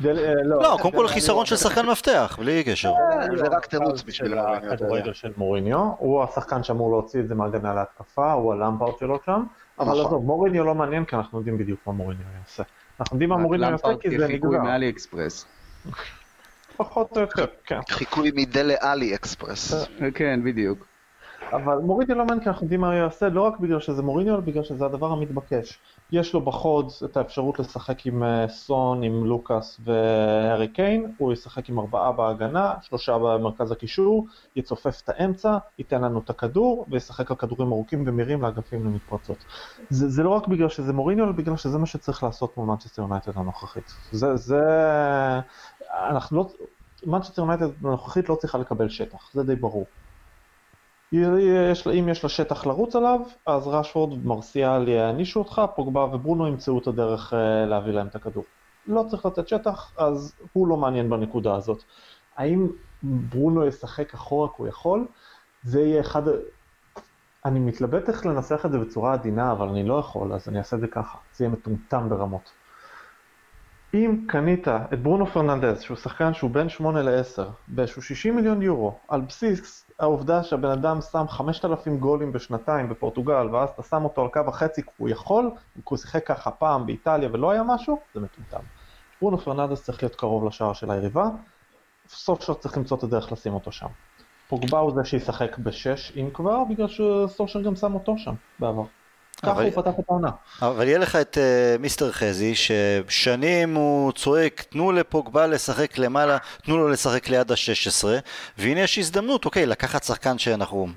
לא, לא קודם כל חיסרון של שחקן מפתח, בלי קשר. זה רק תירוץ בשביל הכדורגל של מוריניו, הוא השחקן שאמור להוציא את זה מהגנה להתקפה, הוא הלמפארט שלו שם, אבל נכון. עזוב, מוריניו לא מעניין כי אנחנו יודעים בדיוק מה מוריניו יעשה. אנחנו יודעים מה מוריניו יעשה כי זה נגזר. פחות או יותר, כן. חיקוי מדלה אלי אקספרס. כן, בדיוק. אבל מוריניו לא מעניין כי אנחנו יודעים מה הוא יעשה, לא רק בגלל שזה מוריניו, אלא בגלל שזה הדבר המתבקש. יש לו בחוד את האפשרות לשחק עם אה, סון, עם לוקאס והארי קיין, הוא ישחק עם ארבעה בהגנה, שלושה במרכז הקישור, יצופף את האמצע, ייתן לנו את הכדור, וישחק על כדורים ארוכים ומהירים לאגפים למתפרצות. זה, זה לא רק בגלל שזה מוריניו, אלא בגלל שזה מה שצריך לעשות מול מנצ'סטר יונייטד הנוכחית. זה, זה... אנחנו לא... מנצ'סטר יונייטד הנוכחית לא צריכה לקבל שטח, זה די ברור. יש, אם יש לה שטח לרוץ עליו, אז רשוורד ומרסיאל יענישו אותך, פוגבה וברונו ימצאו את הדרך אה, להביא להם את הכדור. לא צריך לתת שטח, אז הוא לא מעניין בנקודה הזאת. האם ברונו ישחק אחורה כי הוא יכול? זה יהיה אחד... אני מתלבט איך לנסח את זה בצורה עדינה, אבל אני לא יכול, אז אני אעשה את זה ככה. זה יהיה מטומטם ברמות. אם קנית את ברונו פרננדז, שהוא שחקן שהוא בין 8 ל-10, באיזשהו 60 מיליון יורו, על בסיס העובדה שהבן אדם שם 5,000 גולים בשנתיים בפורטוגל, ואז אתה שם אותו על קו החצי כי הוא יכול, כי הוא שיחק ככה פעם באיטליה ולא היה משהו, זה מטומטם. ברונו פרננדס צריך להיות קרוב לשער של היריבה, סוף סוף צריך למצוא את הדרך לשים אותו שם. פוגבה הוא זה שישחק בשש, אם כבר, בגלל שסושר גם שם אותו שם בעבר. ככה הוא פתח את העונה. אבל יהיה לך את uh, מיסטר חזי, ששנים הוא צועק, תנו לפוגבה לשחק למעלה, תנו לו לשחק ליד ה-16, והנה יש הזדמנות, אוקיי, לקחת שחקן שאנחנו...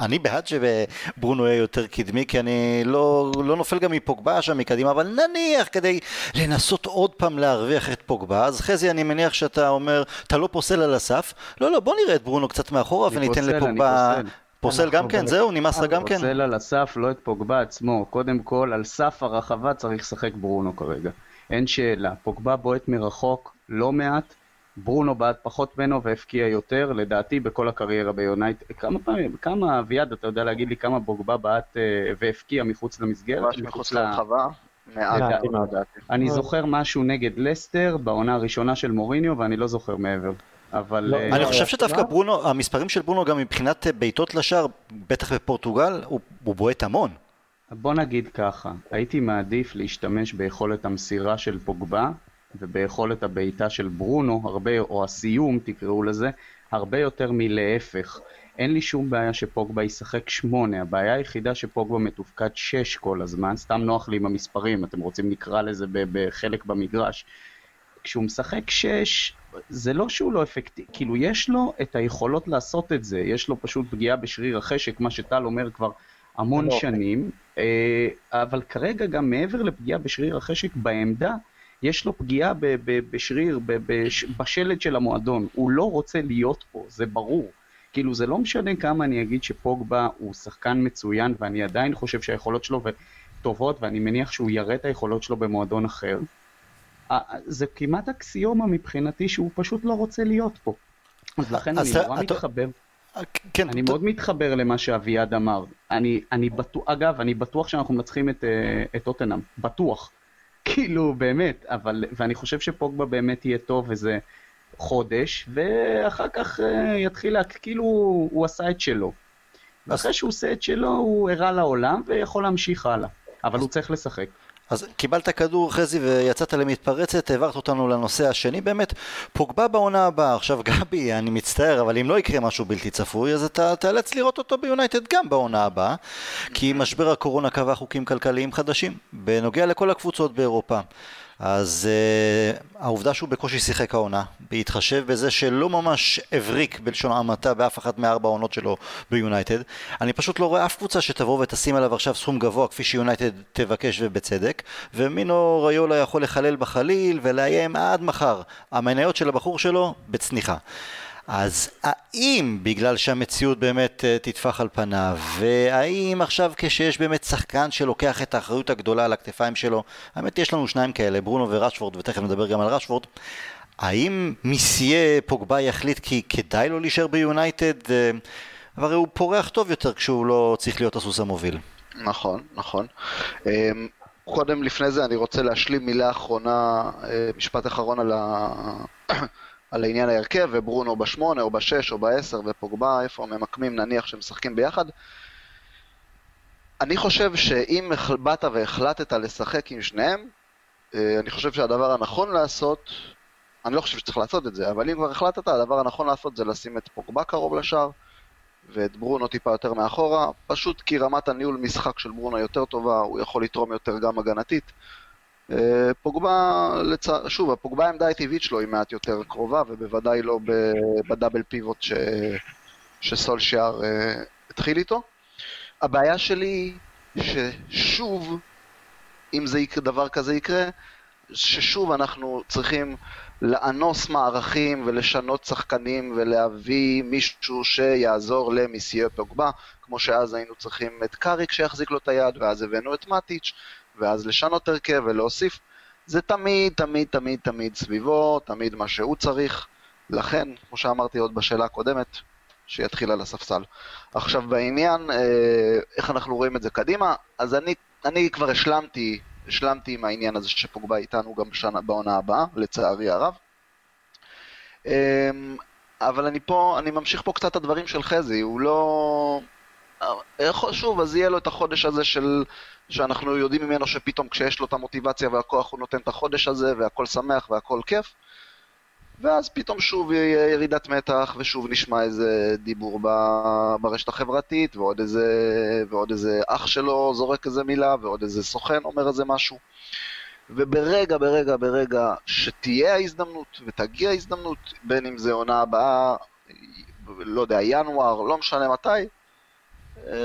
אני בעד שברונו יהיה יותר קדמי, כי אני לא, לא נופל גם מפוגבה שם מקדימה, אבל נניח כדי לנסות עוד פעם להרוויח את פוגבה, אז חזי אני מניח שאתה אומר, אתה לא פוסל על הסף, לא לא בוא נראה את ברונו קצת מאחורה וניתן לפוגבה פוסל גם כן, זהו, נמאס לך גם כן. פוסל על הסף, לא את פוגבה עצמו. קודם כל, על סף הרחבה צריך לשחק ברונו כרגע. אין שאלה. פוגבה בועט מרחוק לא מעט, ברונו בעט פחות ממנו והפקיע יותר, לדעתי, בכל הקריירה ביונייט. כמה פעמים, כמה, אביעד, אתה יודע להגיד לי כמה פוגבה בעט אה, והפקיע מחוץ למסגרת? מחוץ לרחבה? אני זוכר משהו נגד לסטר בעונה הראשונה של מוריניו ואני לא זוכר מעבר. אבל... לא, אני לא, חושב שדווקא ברונו, המספרים של ברונו גם מבחינת אה, בעיטות לשער, בטח בפורטוגל, הוא, הוא בועט המון. בוא נגיד ככה, הייתי מעדיף להשתמש ביכולת המסירה של פוגבה וביכולת הבעיטה של ברונו, הרבה, או הסיום תקראו לזה, הרבה יותר מלהפך. אין לי שום בעיה שפוגבה ישחק שמונה, הבעיה היחידה שפוגבה מתופקד שש כל הזמן, סתם נוח לי עם המספרים, אתם רוצים נקרא לזה בחלק במגרש. כשהוא משחק שש, זה לא שהוא לא אפקטיבי, כאילו יש לו את היכולות לעשות את זה, יש לו פשוט פגיעה בשריר החשק, מה שטל אומר כבר המון לא שנים, אה, אבל כרגע גם מעבר לפגיעה בשריר החשק בעמדה, יש לו פגיעה ב- ב- בשריר, ב- בש- בשלד של המועדון, הוא לא רוצה להיות פה, זה ברור. כאילו זה לא משנה כמה אני אגיד שפוגבה הוא שחקן מצוין ואני עדיין חושב שהיכולות שלו טובות ואני מניח שהוא יראה את היכולות שלו במועדון אחר. זה כמעט אקסיומה מבחינתי שהוא פשוט לא רוצה להיות פה. אז לכן אני נורא מתחבר. כן, אני מאוד מתחבר למה שאביעד אמר. אני, אני בטוח, אגב, אני בטוח שאנחנו מנצחים את, אה, את טוטנאם, בטוח. כאילו, באמת, אבל, ואני חושב שפוגבה באמת יהיה טוב איזה חודש, ואחר כך אה, יתחיל, לה, כאילו הוא עשה את שלו. ואחרי שהוא עושה את שלו, הוא הראה לעולם ויכול להמשיך הלאה. אבל הוא צריך לשחק. אז קיבלת כדור חזי ויצאת למתפרצת, העברת אותנו לנושא השני באמת. פוגבה בעונה הבאה, עכשיו גבי, אני מצטער, אבל אם לא יקרה משהו בלתי צפוי, אז אתה תיאלץ לראות אותו ביונייטד גם בעונה הבאה, כי משבר הקורונה קבע חוקים כלכליים חדשים, בנוגע לכל הקבוצות באירופה. אז uh, העובדה שהוא בקושי שיחק העונה, בהתחשב בזה שלא ממש הבריק בלשון המעטה באף אחת מארבע העונות שלו ביונייטד, אני פשוט לא רואה אף קבוצה שתבוא ותשים עליו עכשיו סכום גבוה כפי שיונייטד תבקש ובצדק, ומינו ריולה יכול לחלל בחליל ולאיים עד מחר. המניות של הבחור שלו בצניחה. אז האם בגלל שהמציאות באמת uh, תטפח על פניו, והאם עכשיו כשיש באמת שחקן שלוקח את האחריות הגדולה על הכתפיים שלו, האמת יש לנו שניים כאלה, ברונו ורשפורד, ותכף נדבר גם על רשפורד, האם מיסיה פוגבה יחליט כי כדאי לו להישאר ביונייטד? Uh, הרי הוא פורח טוב יותר כשהוא לא צריך להיות הסוס המוביל. נכון, נכון. Um, קודם לפני זה אני רוצה להשלים מילה אחרונה, אה, משפט אחרון על ה... על העניין ההרכב, וברונו בשמונה, או בשש, או בעשר, ופוגבה, איפה ממקמים נניח שמשחקים ביחד. אני חושב שאם באת והחלטת לשחק עם שניהם, אה, אני חושב שהדבר הנכון לעשות, אני לא חושב שצריך לעשות את זה, אבל אם כבר החלטת, הדבר הנכון לעשות זה לשים את פוגבה קרוב לשער, ואת ברונו טיפה יותר מאחורה, פשוט כי רמת הניהול משחק של ברונו יותר טובה, הוא יכול לתרום יותר גם הגנתית. אה, פוגבה, לצ... שוב, הפוגבה העמדה הטבעית שלו היא מעט יותר קרובה, ובוודאי לא בדאבל פיבוט ש... שסולשיאר אה, התחיל איתו. הבעיה שלי ששוב, אם זה יקרה, דבר כזה יקרה, ששוב אנחנו צריכים לאנוס מערכים ולשנות שחקנים ולהביא מישהו שיעזור למיסייה פוגבה, כמו שאז היינו צריכים את קאריק שיחזיק לו את היד, ואז הבאנו את מאטיץ', ואז לשנות הרכב ולהוסיף. זה תמיד, תמיד, תמיד, תמיד סביבו, תמיד מה שהוא צריך. לכן, כמו שאמרתי עוד בשאלה הקודמת, שיתחיל על הספסל. עכשיו בעניין, אה, איך אנחנו רואים את זה קדימה, אז אני, אני כבר השלמתי, השלמתי עם העניין הזה שפוגבה איתנו גם בשנה, בעונה הבאה, לצערי הרב. אה, אבל אני פה, אני ממשיך פה קצת את הדברים של חזי, הוא לא... אה, שוב, אז יהיה לו את החודש הזה של שאנחנו יודעים ממנו שפתאום כשיש לו את המוטיבציה והכוח הוא נותן את החודש הזה והכל שמח והכל כיף. ואז פתאום שוב יהיה ירידת מתח ושוב נשמע איזה דיבור ברשת החברתית ועוד איזה, ועוד איזה אח שלו זורק איזה מילה ועוד איזה סוכן אומר איזה משהו. וברגע, ברגע, ברגע שתהיה ההזדמנות ותגיע ההזדמנות בין אם זה עונה הבאה, לא יודע, ינואר, לא משנה מתי,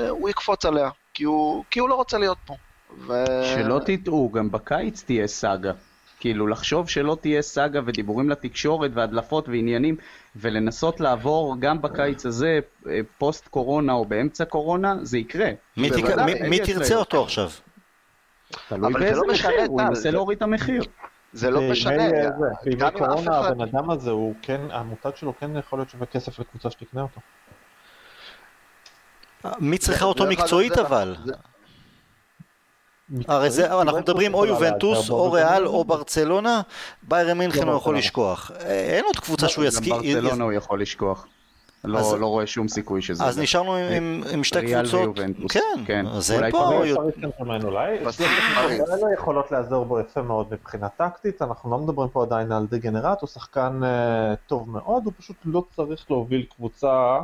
הוא יקפוץ עליה. כי הוא, כי הוא לא רוצה להיות פה. ו... שלא תטעו, גם בקיץ תהיה סאגה. כאילו, לחשוב שלא תהיה סאגה ודיבורים לתקשורת והדלפות ועניינים, ולנסות לעבור גם בקיץ הזה, אה, פוסט קורונה או באמצע קורונה, זה יקרה. מי, תק... מי, מי תרצה אותו עכשיו? תלוי באיזה לא מחיר, הוא ינסה להוריד את המחיר. זה לא משנה. בימי קורונה הבן אדם הזה, הוא כן, המותג שלו כן יכול להיות שווה כסף לקבוצה שתקנה אותו. מי צריכה אותו מקצועית אבל? הרי זה, אנחנו מדברים או יובנטוס, או ריאל, או ברצלונה, ביירן מינכן הוא יכול לשכוח. אין עוד קבוצה שהוא יסכים. גם ברצלונה הוא יכול לשכוח. לא, לא רואה שום סיכוי שזה... אז נשארנו עם שתי קבוצות. כן, כן. אז אין פה... אולי לא יכולות לעזור בו יפה מאוד מבחינה טקטית, אנחנו לא מדברים פה עדיין על דגנרט, הוא שחקן אה, טוב מאוד, הוא פשוט לא צריך להוביל קבוצה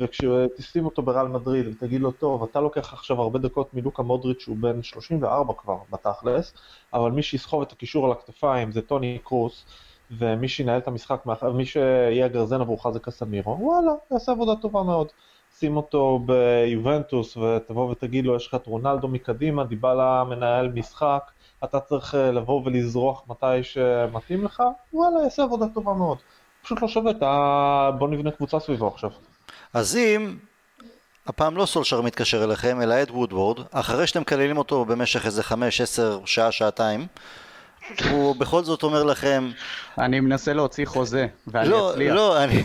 וכשתשים אותו ברעל מדריד ותגיד לו, טוב, אתה לוקח עכשיו הרבה דקות מלוקה מודריץ' שהוא בן 34 כבר בתכלס, אבל מי שיסחוב את הקישור על הכתפיים זה טוני קרוס, ומי שינהל את המשחק, מי שיהיה הגרזן עבורך זה קסמירו, וואלה, יעשה עבודה טובה מאוד. שים אותו ביובנטוס ותבוא ותגיד לו, יש לך את רונלדו מקדימה, דיבלה מנהל משחק, אתה צריך אה, לבוא ולזרוח מתי שמתאים לך, וואלה, יעשה עבודה טובה מאוד. פשוט לא שווה, אתה... בוא נבנה קבוצה סביבו עכשיו. אז אם הפעם לא סולשר מתקשר אליכם, אלא אד וודוורד, אחרי שאתם מקללים אותו במשך איזה חמש, עשר, שעה, שעתיים, הוא בכל זאת אומר לכם... אני מנסה להוציא חוזה, ואני לא, אצליח. לא, אני...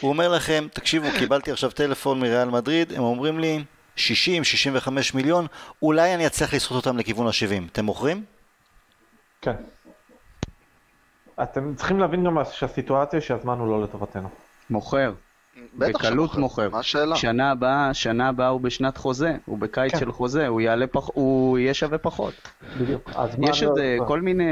הוא אומר לכם, תקשיבו, קיבלתי עכשיו טלפון מריאל מדריד, הם אומרים לי 60-65 מיליון, אולי אני אצליח לסחוט אותם לכיוון ה-70. אתם מוכרים? כן. אתם צריכים להבין גם שהסיטואציה שהזמן הוא לא לטובתנו. מוכר. בקלות מוכר. מה השאלה? שנה הבאה, שנה הבאה הוא בשנת חוזה, הוא בקיץ כן. של חוזה, הוא יעלה פח... הוא יהיה שווה פחות. בדיוק. יש איזה לא... כל מיני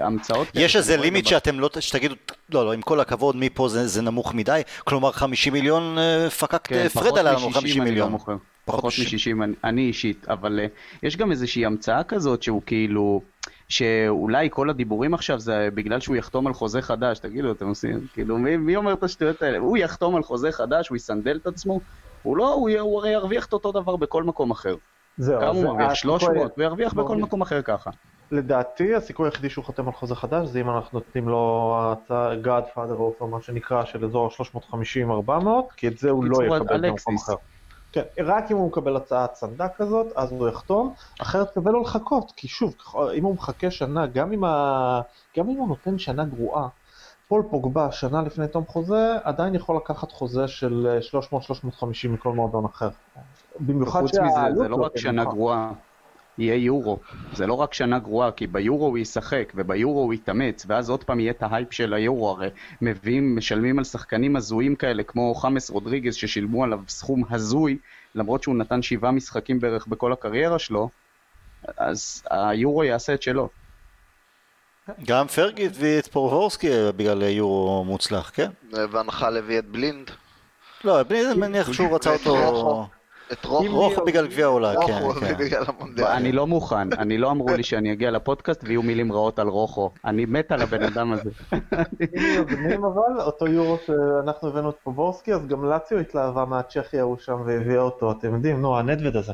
המצאות. יש איזה לימיט שאתם לא, שתגידו, לא, לא, עם כל הכבוד, מפה זה, זה נמוך מדי. כלומר, 50 מיליון אה, פקקט כן, פרד עלה לנו פחות 50 מ-60 אני לא מיליון. פחות פחות מ-60. מ-60 אני- אני אישית, אבל אה, יש גם איזושהי המצאה כזאת שהוא כאילו, שאולי כל הדיבורים עכשיו זה בגלל שהוא יחתום על חוזה חדש, תגידו, אתם עושים, כאילו, מי, מי אומר את השטויות האלה? הוא יחתום על חוזה חדש, הוא יסנדל את עצמו? הוא לא, הוא, הוא הרי ירוויח את אותו דבר בכל מקום אחר. זהו, כמה הוא מרוויח? הסיכוי- 300? הוא ירוויח בכל. מקום אחר ככה. לדעתי הסיכוי היחידי שהוא חותם על חוזה חדש זה אם אנחנו נותנים לו הצעה Godfather offer מה שנקרא של אזור 350-400 כי את זה הוא לא יקבל במקום. אחר. כן, רק אם הוא מקבל הצעת סנדק כזאת אז הוא יחתום, אחרת שווה לו לחכות כי שוב אם הוא מחכה שנה גם אם, ה... גם אם הוא נותן שנה גרועה פול פוגבה שנה לפני תום חוזה עדיין יכול לקחת חוזה של אה, 300-350 מכל מועדון אחר. במיוחד וחוץ מזה, שהעלות זה לא שלו רק שנה. גרועה, יהיה יורו. זה לא רק שנה גרועה, כי ביורו הוא ישחק, וביורו הוא יתאמץ, ואז עוד פעם יהיה את ההייפ של היורו, הרי מביאים, משלמים על שחקנים הזויים כאלה, כמו חאמס רודריגז, ששילמו עליו סכום הזוי, למרות שהוא נתן שבעה משחקים בערך בכל הקריירה שלו, אז היורו יעשה את שלו. גם פרגי הביא את פובורסקי בגלל יורו מוצלח, כן? וואן חאל הביא את בלינד. לא, בלי זה מניח שהוא רצה אותו... את רוחו. בגלל גביע העולם, רוחו כן, כן. בגלל המונדיאל. אני לא מוכן, אני לא אמרו לי שאני אגיע לפודקאסט ויהיו מילים רעות על רוחו. אני מת על הבן אדם הזה. אם יוזמים אבל, אותו יורו שאנחנו הבאנו את פובורסקי, אז גם לאציו התלהבה מהצ'כי ההוא שם והביאה אותו, אתם יודעים, נו, הנדווד הזה.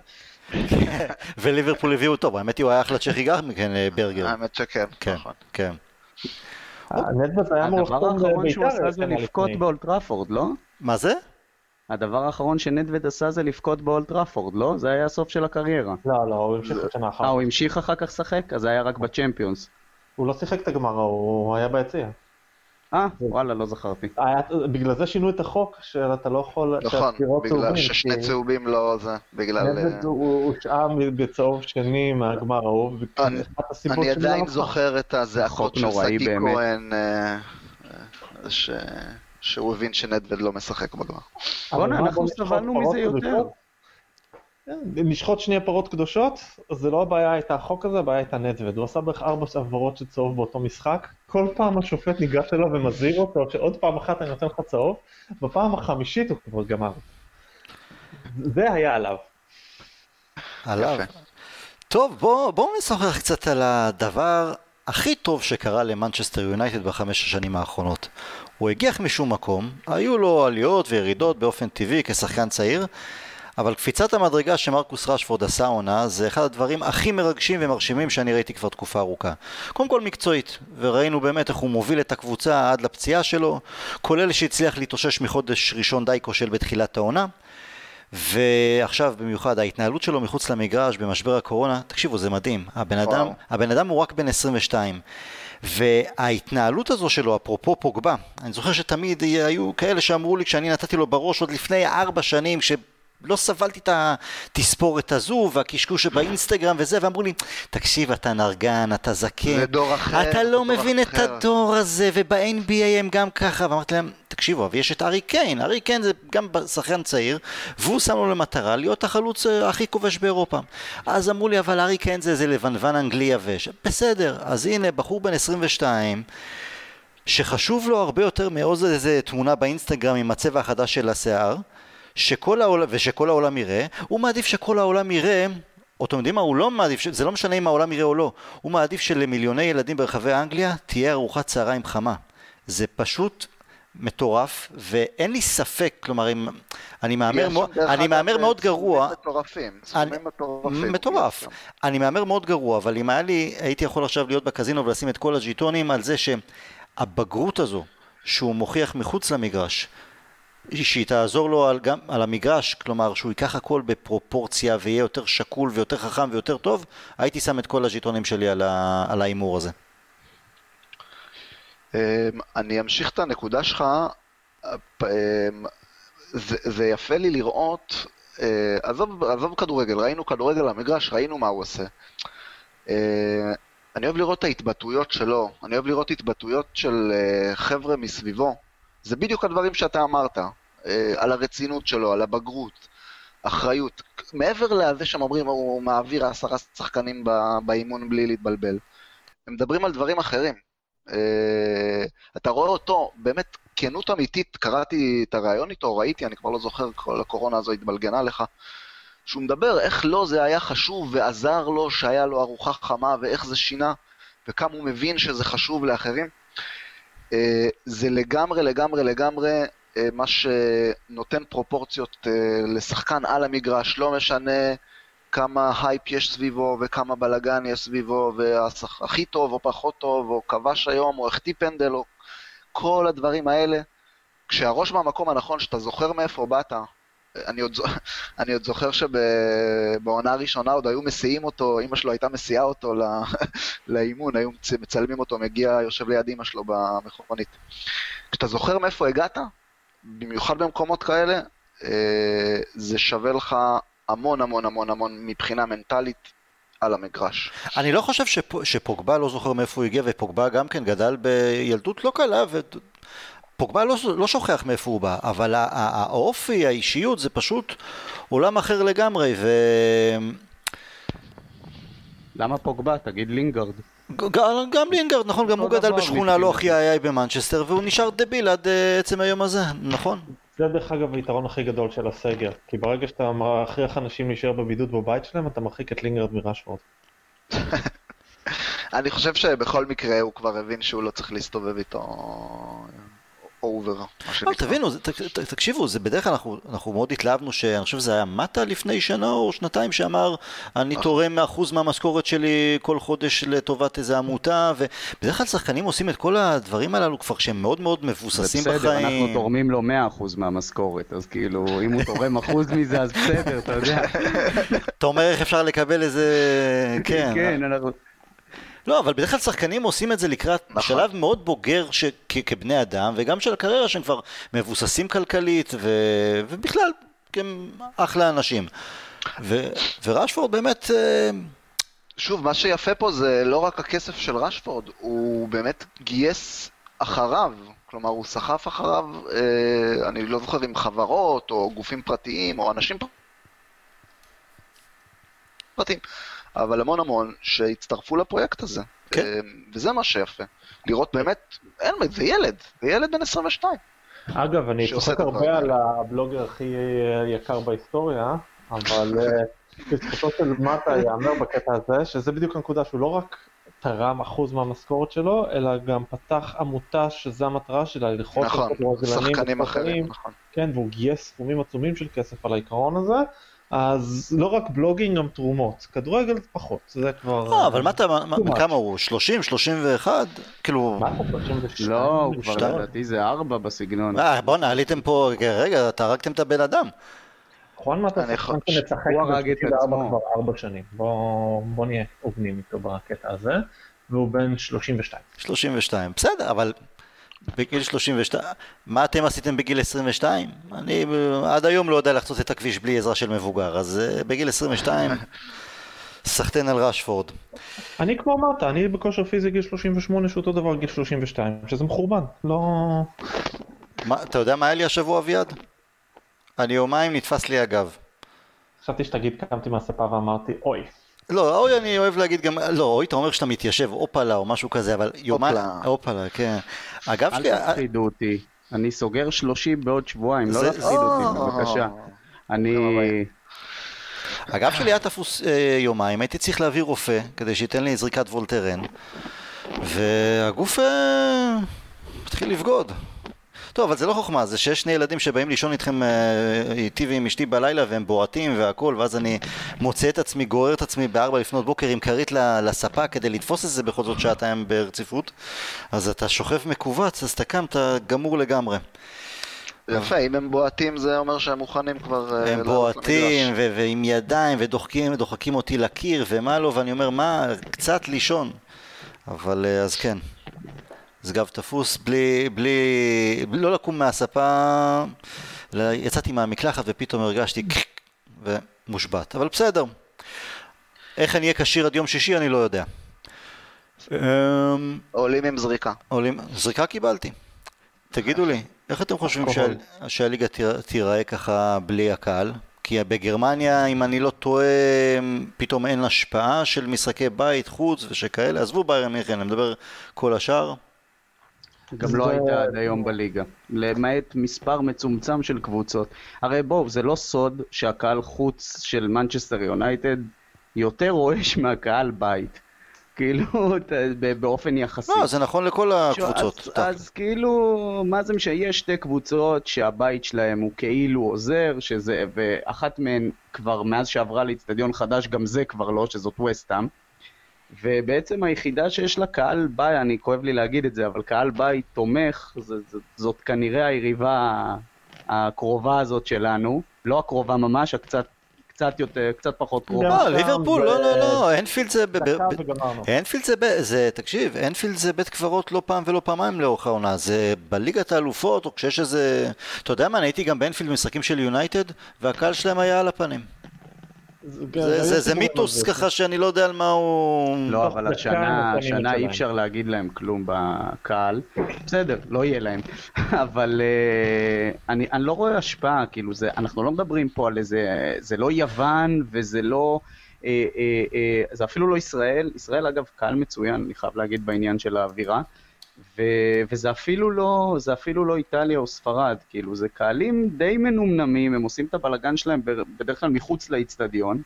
וליברפול הביאו אותו, האמת היא הוא היה אחלה צ'כי גם כן, אה, ברגר. האמת שכן, כן, נכון. כן. הנדווד היה אמור הדבר לחתום האחרון שהוא בבית"ר עשה זה לבכות. באולטראפורד, לא? מה זה? הדבר האחרון שנדווד עשה זה לבכות באולטראפורד, לא? זה היה הסוף של הקריירה. לא, לא, הוא המשיך את שנה אה, אחת. הוא המשיך אחר כך לשחק? אז זה היה רק בצ'מפיונס. הוא לא שיחק את הגמר, הוא היה ביציע. אה, וואלה, לא זכרתי. היה- בגלל זה שינו את החוק, שאתה לא יכול... נכון, בגלל ששני צהובים לא זה, בגלל... נדווד אה, הוא הושעה בצהוב שני מהגמר ההוא, אני- שלא עדיין הלכה. זוכר את הזעקות של שגיא. כהן, אה, אה, ש- שהוא הבין שנדווד לא משחק בגמר. בואנה, אנחנו סבלנו מזה יותר. קדושות? כן, שנייה פרות קדושות, זה לא הבעיה הייתה החוק הזה, הבעיה הייתה נדווד. הוא עשה בערך ארבע עברות של צהוב באותו משחק. כל פעם השופט ניגש אליו ומזהיר אותו שעוד פעם אחת אני נותן לך צהוב, בפעם החמישית הוא כבר גמר. זה היה עליו. עליו. טוב, בואו בוא נשוחח קצת על הדבר הכי טוב שקרה למנצ'סטר יונייטד בחמש השנים האחרונות. הוא הגיח משום מקום, היו לו עליות וירידות באופן טבעי כשחקן צעיר, אבל קפיצת המדרגה שמרקוס רשפורד עשה עונה זה אחד הדברים הכי מרגשים ומרשימים שאני ראיתי כבר תקופה ארוכה. קודם כל מקצועית, וראינו באמת איך הוא מוביל את הקבוצה עד לפציעה שלו, כולל שהצליח להתאושש מחודש ראשון די כושל בתחילת העונה. ועכשיו במיוחד ההתנהלות שלו מחוץ למגרש במשבר הקורונה, תקשיבו זה מדהים, הבן אדם. הבן אדם הוא רק בן 22 וההתנהלות הזו שלו, אפרופו פוגבה, אני זוכר שתמיד היו כאלה שאמרו לי כשאני נתתי לו בראש עוד לפני ארבע שנים. לא סבלתי את התספורת הזו והקשקוש שבאינסטגרם וזה, ואמרו לי, תקשיב, אתה נרגן, אתה זקן, זה דור אחר, אתה לא מבין את אחר." הדור הזה, וב-NBA הם גם ככה, ואמרתי להם, תקשיבו, אבל יש את ארי קיין, ארי קיין זה גם שחקן צעיר, והוא שם לו למטרה להיות החלוץ אה, הכי כובש באירופה. אז אמרו לי, אבל ארי קיין זה איזה לבנוון אנגלי יבש. בסדר, אז הנה, בחור בן 22, שחשוב לו הרבה יותר מעוז איזה תמונה באינסטגרם עם הצבע החדש של השיער, שכל העולם, ושכל העולם יראה, הוא מעדיף שכל העולם יראה, או אתם יודעים מה, הוא לא מעדיף, זה לא משנה אם העולם יראה או לא, הוא מעדיף שלמיליוני ילדים ברחבי אנגליה תהיה ארוחת צהריים חמה. זה פשוט מטורף, ואין לי ספק, כלומר, אם, אני מהמר, דרך אני מהמר מאוד גרוע, מטורפים, אני- סכומים מטורפים. מטורף. יש שם. אני מהמר מאוד גרוע, אבל אם היה לי, הייתי יכול עכשיו להיות בקזינו ולשים את כל הז'יטונים על זה שהבגרות הזו שהוא מוכיח מחוץ למגרש, שהיא תעזור לו על, גם על המגרש, כלומר שהוא ייקח הכל בפרופורציה ויהיה יותר שקול ויותר חכם ויותר טוב, הייתי שם את כל הז'יטונים שלי על על ההימור הזה. אמ, אני אמשיך את הנקודה שלך. אמ, זה, יפה לי לראות, אה, עזוב, עזוב כדורגל, ראינו כדורגל למגרש, ראינו מה הוא עושה. אה, אני אוהב לראות את ההתבטאויות שלו, אני אוהב לראות התבטאויות של אה, חבר'ה מסביבו. זה בדיוק הדברים שאתה אמרת, אה, על הרצינות שלו, על הבגרות, אחריות. מעבר לזה שהם אומרים, הוא מעביר עשרה שחקנים באימון בלי להתבלבל. הם מדברים על דברים אחרים. אה, אתה רואה אותו, באמת, כנות אמיתית, קראתי את הריאיון איתו, ראיתי, אני כבר לא זוכר, כל הקורונה הזו התבלגנה לך, שהוא מדבר איך לו זה היה חשוב ועזר לו שהיה לו ארוחה חמה ואיך זה שינה וכמה הוא מבין שזה חשוב לאחרים. אה, זה לגמרי, לגמרי, לגמרי אה, מה שנותן פרופורציות לשחקן על המגרש, לא משנה כמה הייפ יש סביבו וכמה בלאגן יש סביבו והכי טוב או פחות טוב או כבש היום או החטיא פנדל או כל הדברים האלה. כשהראש במקום הנכון, שאתה זוכר מאיפה באת, אני עוד, אני עוד זוכר שבעונה הראשונה עוד היו מסיעים אותו, אמא שלו הייתה מסיעה אותו לא, לאימון, היו מצלמים אותו, מגיע, יושב ליד אמא שלו במכונית. כשאתה זוכר מאיפה הגעת, במיוחד במקומות כאלה, אה, זה שווה לך המון המון המון המון מבחינה מנטלית על המגרש. אני לא חושב שפ, שפוגבה לא זוכר מאיפה הוא הגיע, ופוגבה גם כן גדל בילדות לא קלה, ופוגבה לא, לא שוכח מאיפה הוא בא, אבל האופי, האישיות, זה פשוט עולם אחר לגמרי, ו... למה פוגבה? תגיד לינגארד. גם לינגארד, נכון, גם הוא גדל בשכונה לא הכי איי במנצ'סטר, והוא נשאר דביל עד אה, עצם היום הזה, נכון? זה דרך אגב היתרון הכי גדול של הסגר, כי ברגע שאתה מכריח אנשים להישאר בבידוד בבית שלהם, אתה מרחיק את לינגארד מרשפורד. אני חושב שבכל מקרה הוא כבר הבין שהוא לא צריך להסתובב איתו over, מה שנקרא. תבינו, תקשיבו, זה בדרך כלל אנחנו, מאוד התלהבנו, שאני חושב שזה היה מאטה לפני שנה או שנתיים שאמר, אני תורם אחוז מהמשכורת שלי כל חודש לטובת איזה עמותה, ובדרך כלל שחקנים עושים את כל הדברים הללו כבר כשהם מאוד מאוד מבוססים בחיים. זה בסדר, אנחנו תורמים לו 100% מהמשכורת, אז כאילו, אם הוא תורם אחוז מזה, אז בסדר, אתה יודע. אתה אומר איך אפשר לקבל איזה... כן. כן, אנחנו... לא, אבל בדרך כלל שחקנים עושים את זה לקראת נכון. שלב מאוד בוגר ש... כ... כבני אדם, וגם של הקריירה שהם כבר מבוססים כלכלית, ו... ובכלל, הם אחלה אנשים. ו... ורשפורד באמת... אה, שוב, מה שיפה פה זה לא רק הכסף של רשפורד, הוא באמת גייס אחריו, כלומר הוא סחף אחריו, אה, אני לא זוכר אם חברות או גופים פרטיים או אנשים פרטיים. אבל המון המון שהצטרפו לפרויקט הזה. כן. אמ, וזה מה שיפה. לראות באמת, אין, זה ילד, זה ילד בן 22. אגב, אני צוחק הרבה על הבלוגר הכי יקר בהיסטוריה, אבל לזכותו של מטה ייאמר בקטע הזה, שזה בדיוק הנקודה שהוא לא רק תרם אחוז מהמשכורת שלו, אלא גם פתח עמותה שזה המטרה שלה, ללחוץ נכון, שחקנים אחרים, נכון. כן, והוא גייס סכומים עצומים של כסף על העיקרון הזה. אז לא רק בלוגינג, גם תרומות. כדורגל פחות, זה כבר... לא, אבל מה אתה, כמה הוא? 30? 31? כאילו... מה אתה 32? לא, הוא כבר לדעתי זה 4 בסגנון. אה, בואנה, עליתם פה, רגע, אתה הרגתם את הבן אדם. נכון מה אתה שחקן שנצחק ב-64 כבר 4 שנים. בוא נהיה הוגנים איתו בקטע הזה. והוא בן 32. 32, בסדר, אבל בגיל 32, מה אתם עשיתם בגיל 22? אני עד היום לא יודע לחצות את הכביש בלי עזרה של מבוגר, אז uh, בגיל 22, סחטיין על ראשפורד. אני כמו אמרת, אני בכושר פיזי גיל 38 שאותו דבר גיל 32, שזה מחורבן, לא... מה, אתה יודע מה היה לי השבוע אביעד? אני יומיים נתפס לי הגב. חשבתי שתגיד קמתי מהספה ואמרתי אוי. לא, אוי אני אוהב להגיד גם, לא, אוי אתה אומר שאתה מתיישב, אופלה או משהו כזה, אבל יומיים, אופלה, כן. אגב. אל תפחידו אותי, אני סוגר 30 בעוד שבועיים, לא להפחיד אותי, בבקשה. אני... הגב שלי היה תפוס אה, יומיים, הייתי צריך להביא רופא כדי שייתן לי זריקת וולטרן, והגוף אה, התחיל לבגוד. טוב, אבל זה לא חוכמה, זה שיש שני ילדים שבאים לישון איתכם אה, איתי ועם אשתי בלילה והם בועטים והכל, ואז אני מוצא את עצמי, גורר את עצמי בארבע לפנות בוקר עם כרית לספה כדי לתפוס את זה בכל זאת שעתיים ברציפות, אז אתה שוכב מכווץ, אז אתה קם, אתה גמור לגמרי. יפה, אם הם בועטים זה אומר שהם מוכנים כבר... אה, הם בועטים ועם ידיים ודוחקים ודוחקים אותי לקיר ומה לא, ואני אומר, מה, קצת לישון. אבל אה, אז כן. זה גב תפוס בלי, בלי, לא לקום מהספה, יצאתי מהמקלחת ופתאום הרגשתי ומושבת, אבל בסדר. איך אני אהיה כשיר עד יום שישי אני לא יודע. אמ, עולים עם זריקה. עולים, זריקה קיבלתי. תגידו לי, איך אתם חושבים שהליגה תיראה ככה בלי הקהל? כי בגרמניה, אם אני לא טועה, פתאום אין השפעה של משחקי בית, חוץ ושכאלה. עזבו ביירן מיכן, אני מדבר כל השאר. גם לא זה- הייתה עד היום בליגה, למעט מספר מצומצם של קבוצות. הרי בואו, זה לא סוד שהקהל חוץ של מנצ'סטר יונייטד יותר רועש מהקהל בית. כאילו, באופן יחסי. לא, זה נכון לכל הקבוצות. אז. אז כאילו, מה זה משנה, יש שתי קבוצות שהבית שלהם הוא כאילו עוזר, שזה, ואחת מהן כבר מאז שעברה לאיצטדיון חדש, גם זה כבר לא, שזאת וסטאם. ובעצם היחידה שיש לה קהל בית, אני כואב לי להגיד את זה, אבל קהל בית תומך, זה, זה, זאת כנראה היריבה הקרובה הזאת שלנו, לא הקרובה ממש, הקצת קצת יותר, קצת פחות קרובה. גם לא, ליברפול, לא, לא, לא, אנפילד זה... אנפילד זה, ב- זה, תקשיב, אנפילד זה בית קברות לא פעם ולא פעמיים לאורך העונה, זה בליגת האלופות, או כשיש איזה... אתה יודע מה, אני הייתי גם באנפילד במשחקים של יונייטד, והקהל שלהם היה על הפנים. זה- זה, זה, מיתוס. ככה שאני לא יודע על מה הוא... לא, אבל השנה, השנה אי. אפשר להגיד להם כלום בקהל. בסדר, לא יהיה להם. אבל אה, אני, אני לא רואה השפעה, כאילו, זה, אנחנו לא מדברים פה על איזה... זה לא יוון וזה לא... אה, אה, אה, זה אפילו לא ישראל. ישראל, אגב, קהל מצוין, אני חייב להגיד בעניין של האווירה. ו, וזה אפילו לא, זה אפילו לא איטליה או ספרד, כאילו, זה קהלים די מנומנמים, הם עושים את הבלגן שלהם בדרך כלל מחוץ לאיצטדיון.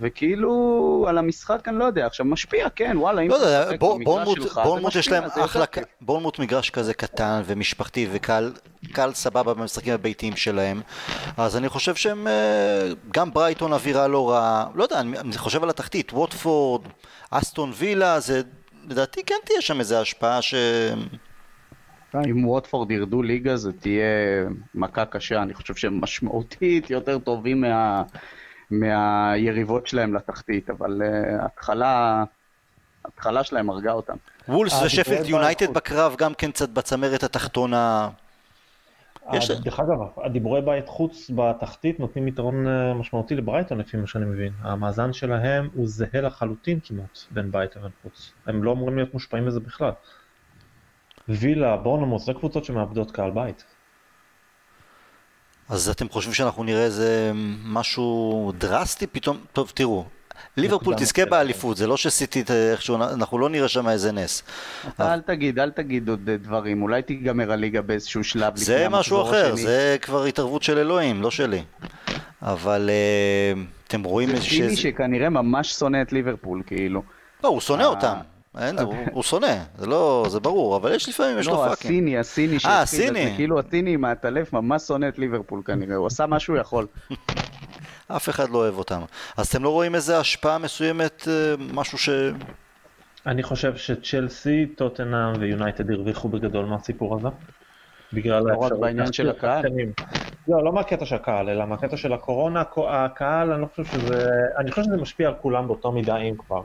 וכאילו, על המשחק אני לא יודע, עכשיו משפיע, כן, וואלה, אם לא אתה משחק במגרש שלך, זה בורנמוט יש להם אחלה. בורנמוט מגרש כזה קטן ומשפחתי וקהל קהל סבבה במשחקים הביתיים שלהם אז אני חושב שהם, אה, גם ברייטון אווירה לא רעה, לא יודע, אני חושב על התחתית, ווטפורד, אסטון וילה, זה לדעתי כן תהיה שם איזה השפעה ש... אם ווטפורד ירדו ליגה זה תהיה מכה קשה, אני חושב שהם משמעותית יותר טובים מה, מהיריבות שלהם לתחתית, אבל uh, התחלה, התחלה שלהם הרגה אותם. וולס אה, ושפילד יונייטד. בקרב גם כן קצת בצמרת התחתונה. יש- דרך אגב, הדיבורי בית חוץ בתחתית נותנים יתרון אה, משמעותי לברייטון לפי מה שאני מבין. המאזן שלהם הוא זהה לחלוטין כמעט בין בית לבין חוץ. הם לא אמורים להיות מושפעים מזה בכלל. וילה, בורנמוס, זה קבוצות שמאבדות קהל בית. אז אתם חושבים שאנחנו נראה איזה משהו דרסטי פתאום? טוב, תראו, ליברפול תזכה נוספת. באליפות, זה לא שסיטי ת- איכשהו, אנחנו לא נראה שם איזה נס. אתה אל תגיד, אל תגיד עוד אה, דברים, אולי תיגמר הליגה באיזשהו שלב לפני זה משהו אחר. זה כבר התערבות של אלוהים, לא שלי. אבל אה, אתם רואים זה איזה... סיני שכנראה ממש שונא את ליברפול, כאילו. לא, הוא שונא אה. אותם. אין, זה- הוא- הוא שונא, זה לא, זה ברור, אבל יש לפעמים, יש לו לא, fucking. הסיני, הסיני אה, שהתחיל זה, הסיני. כאילו הסיני עם העטלף ממש שונא את ליברפול כנראה, הוא עשה מה שהוא יכול. אף אחד לא אוהב אותם. אז אתם לא רואים איזה השפעה מסוימת, אה, משהו ש... אני חושב שצ'לסי, טוטנאם ויונייטד הרוויחו בגדול מהסיפור הזה. בגלל לא רק האפשרות בעניין של הקהל. לא, לא מהקטע של הקהל, אלא מהקטע של הקורונה, הקהל, אני לא חושב שזה, אני חושב שזה משפיע על כולם באותו מידה אם כבר.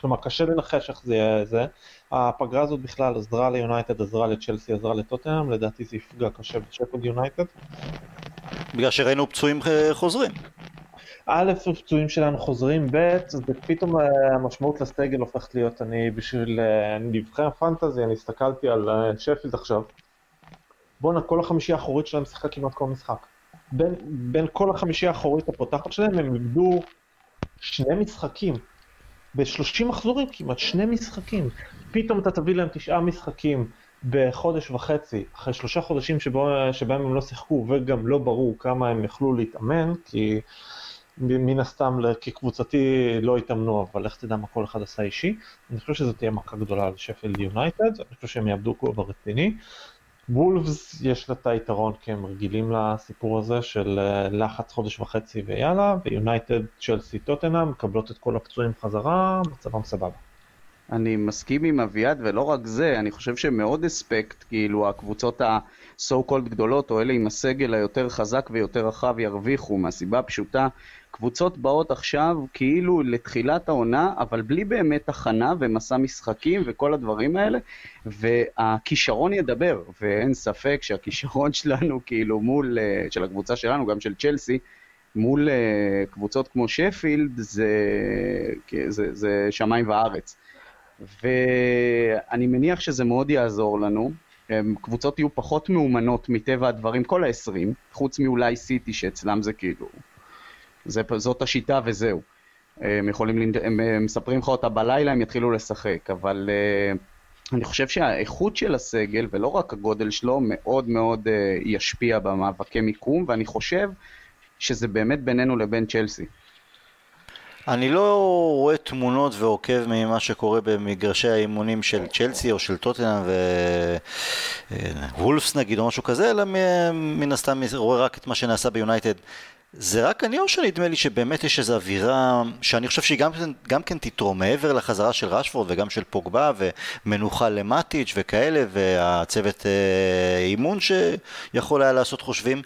כלומר, קשה לנחש איך זה יהיה זה. הפגרה הזאת בכלל עזרה ליונייטד, עזרה לצ'לסי, עזרה לטוטנאם, לדעתי זה יפגע קשה בשפלד יונייטד. בגלל שראינו פצועים אה, חוזרים. א', הפצועים שלנו חוזרים, ב', זה פתאום אה, המשמעות לסגל הופכת להיות, אני בשביל אה, נבחר פנטזי, אני הסתכלתי על שפילד עכשיו. בואנה, כל החמישייה האחורית שלהם שיחקה כמעט כל משחק. בין, בין כל החמישייה האחורית הפותחת שלהם, הם איבדו שני משחקים. ב-30 מחזורים כמעט, שני משחקים. פתאום אתה תביא להם תשעה משחקים בחודש וחצי, אחרי שלושה חודשים שבו, שבהם הם לא שיחקו, וגם לא ברור כמה הם יכלו להתאמן, כי מן הסתם כקבוצתי לא התאמנו, אבל לך תדע מה כל אחד עשה אישי. אני חושב שזו תהיה מכה גדולה לשפילד יונייטד, אני חושב שהם יאבדו כובע רציני. וולפס יש לה את היתרון כי הם רגילים לסיפור הזה של אה, לחץ חודש וחצי ויאללה, ויונייטד, צ'לסי, טוטנאם מקבלות את כל הפצועים חזרה, מצבם סבבה. אני מסכים עם אביעד, ולא רק זה, אני חושב שמאוד אספקט, כאילו הקבוצות ה-so called גדולות, או אלה עם הסגל היותר חזק ויותר רחב ירוויחו, מהסיבה הפשוטה, קבוצות באות עכשיו כאילו לתחילת העונה, אבל בלי באמת הכנה ומסע משחקים וכל הדברים האלה, והכישרון ידבר, ואין ספק שהכישרון שלנו, כאילו מול, אה, של הקבוצה שלנו, גם של צ'לסי, מול אה, קבוצות כמו שפילד, זה, זה, זה שמיים וארץ. ואני מניח שזה מאוד יעזור לנו. קבוצות יהיו פחות מאומנות מטבע הדברים, כל ה-20, חוץ מאולי סיטי שאצלם זה כאילו, זה, זאת השיטה וזהו. הם יכולים, הם, מספרים לך אותה בלילה, הם יתחילו לשחק, אבל uh, אני חושב שהאיכות של הסגל, ולא רק הגודל שלו, מאוד מאוד uh, ישפיע במאבקי מיקום, ואני חושב שזה באמת בינינו לבין צ'לסי. אני לא רואה תמונות ועוקב ממה שקורה במגרשי האימונים של צ'לסי או של טוטנאם ווולפס נגיד או משהו כזה, אלא מן הסתם רואה רק את מה שנעשה ביונייטד. זה רק אני או שנדמה לי שבאמת יש איזו אווירה שאני חושב שהיא גם, גם כן תתרום מעבר לחזרה של רשפורד וגם של פוגבה ומנוחה למטיץ' וכאלה והצוות אה, אימון שיכול היה לעשות חושבים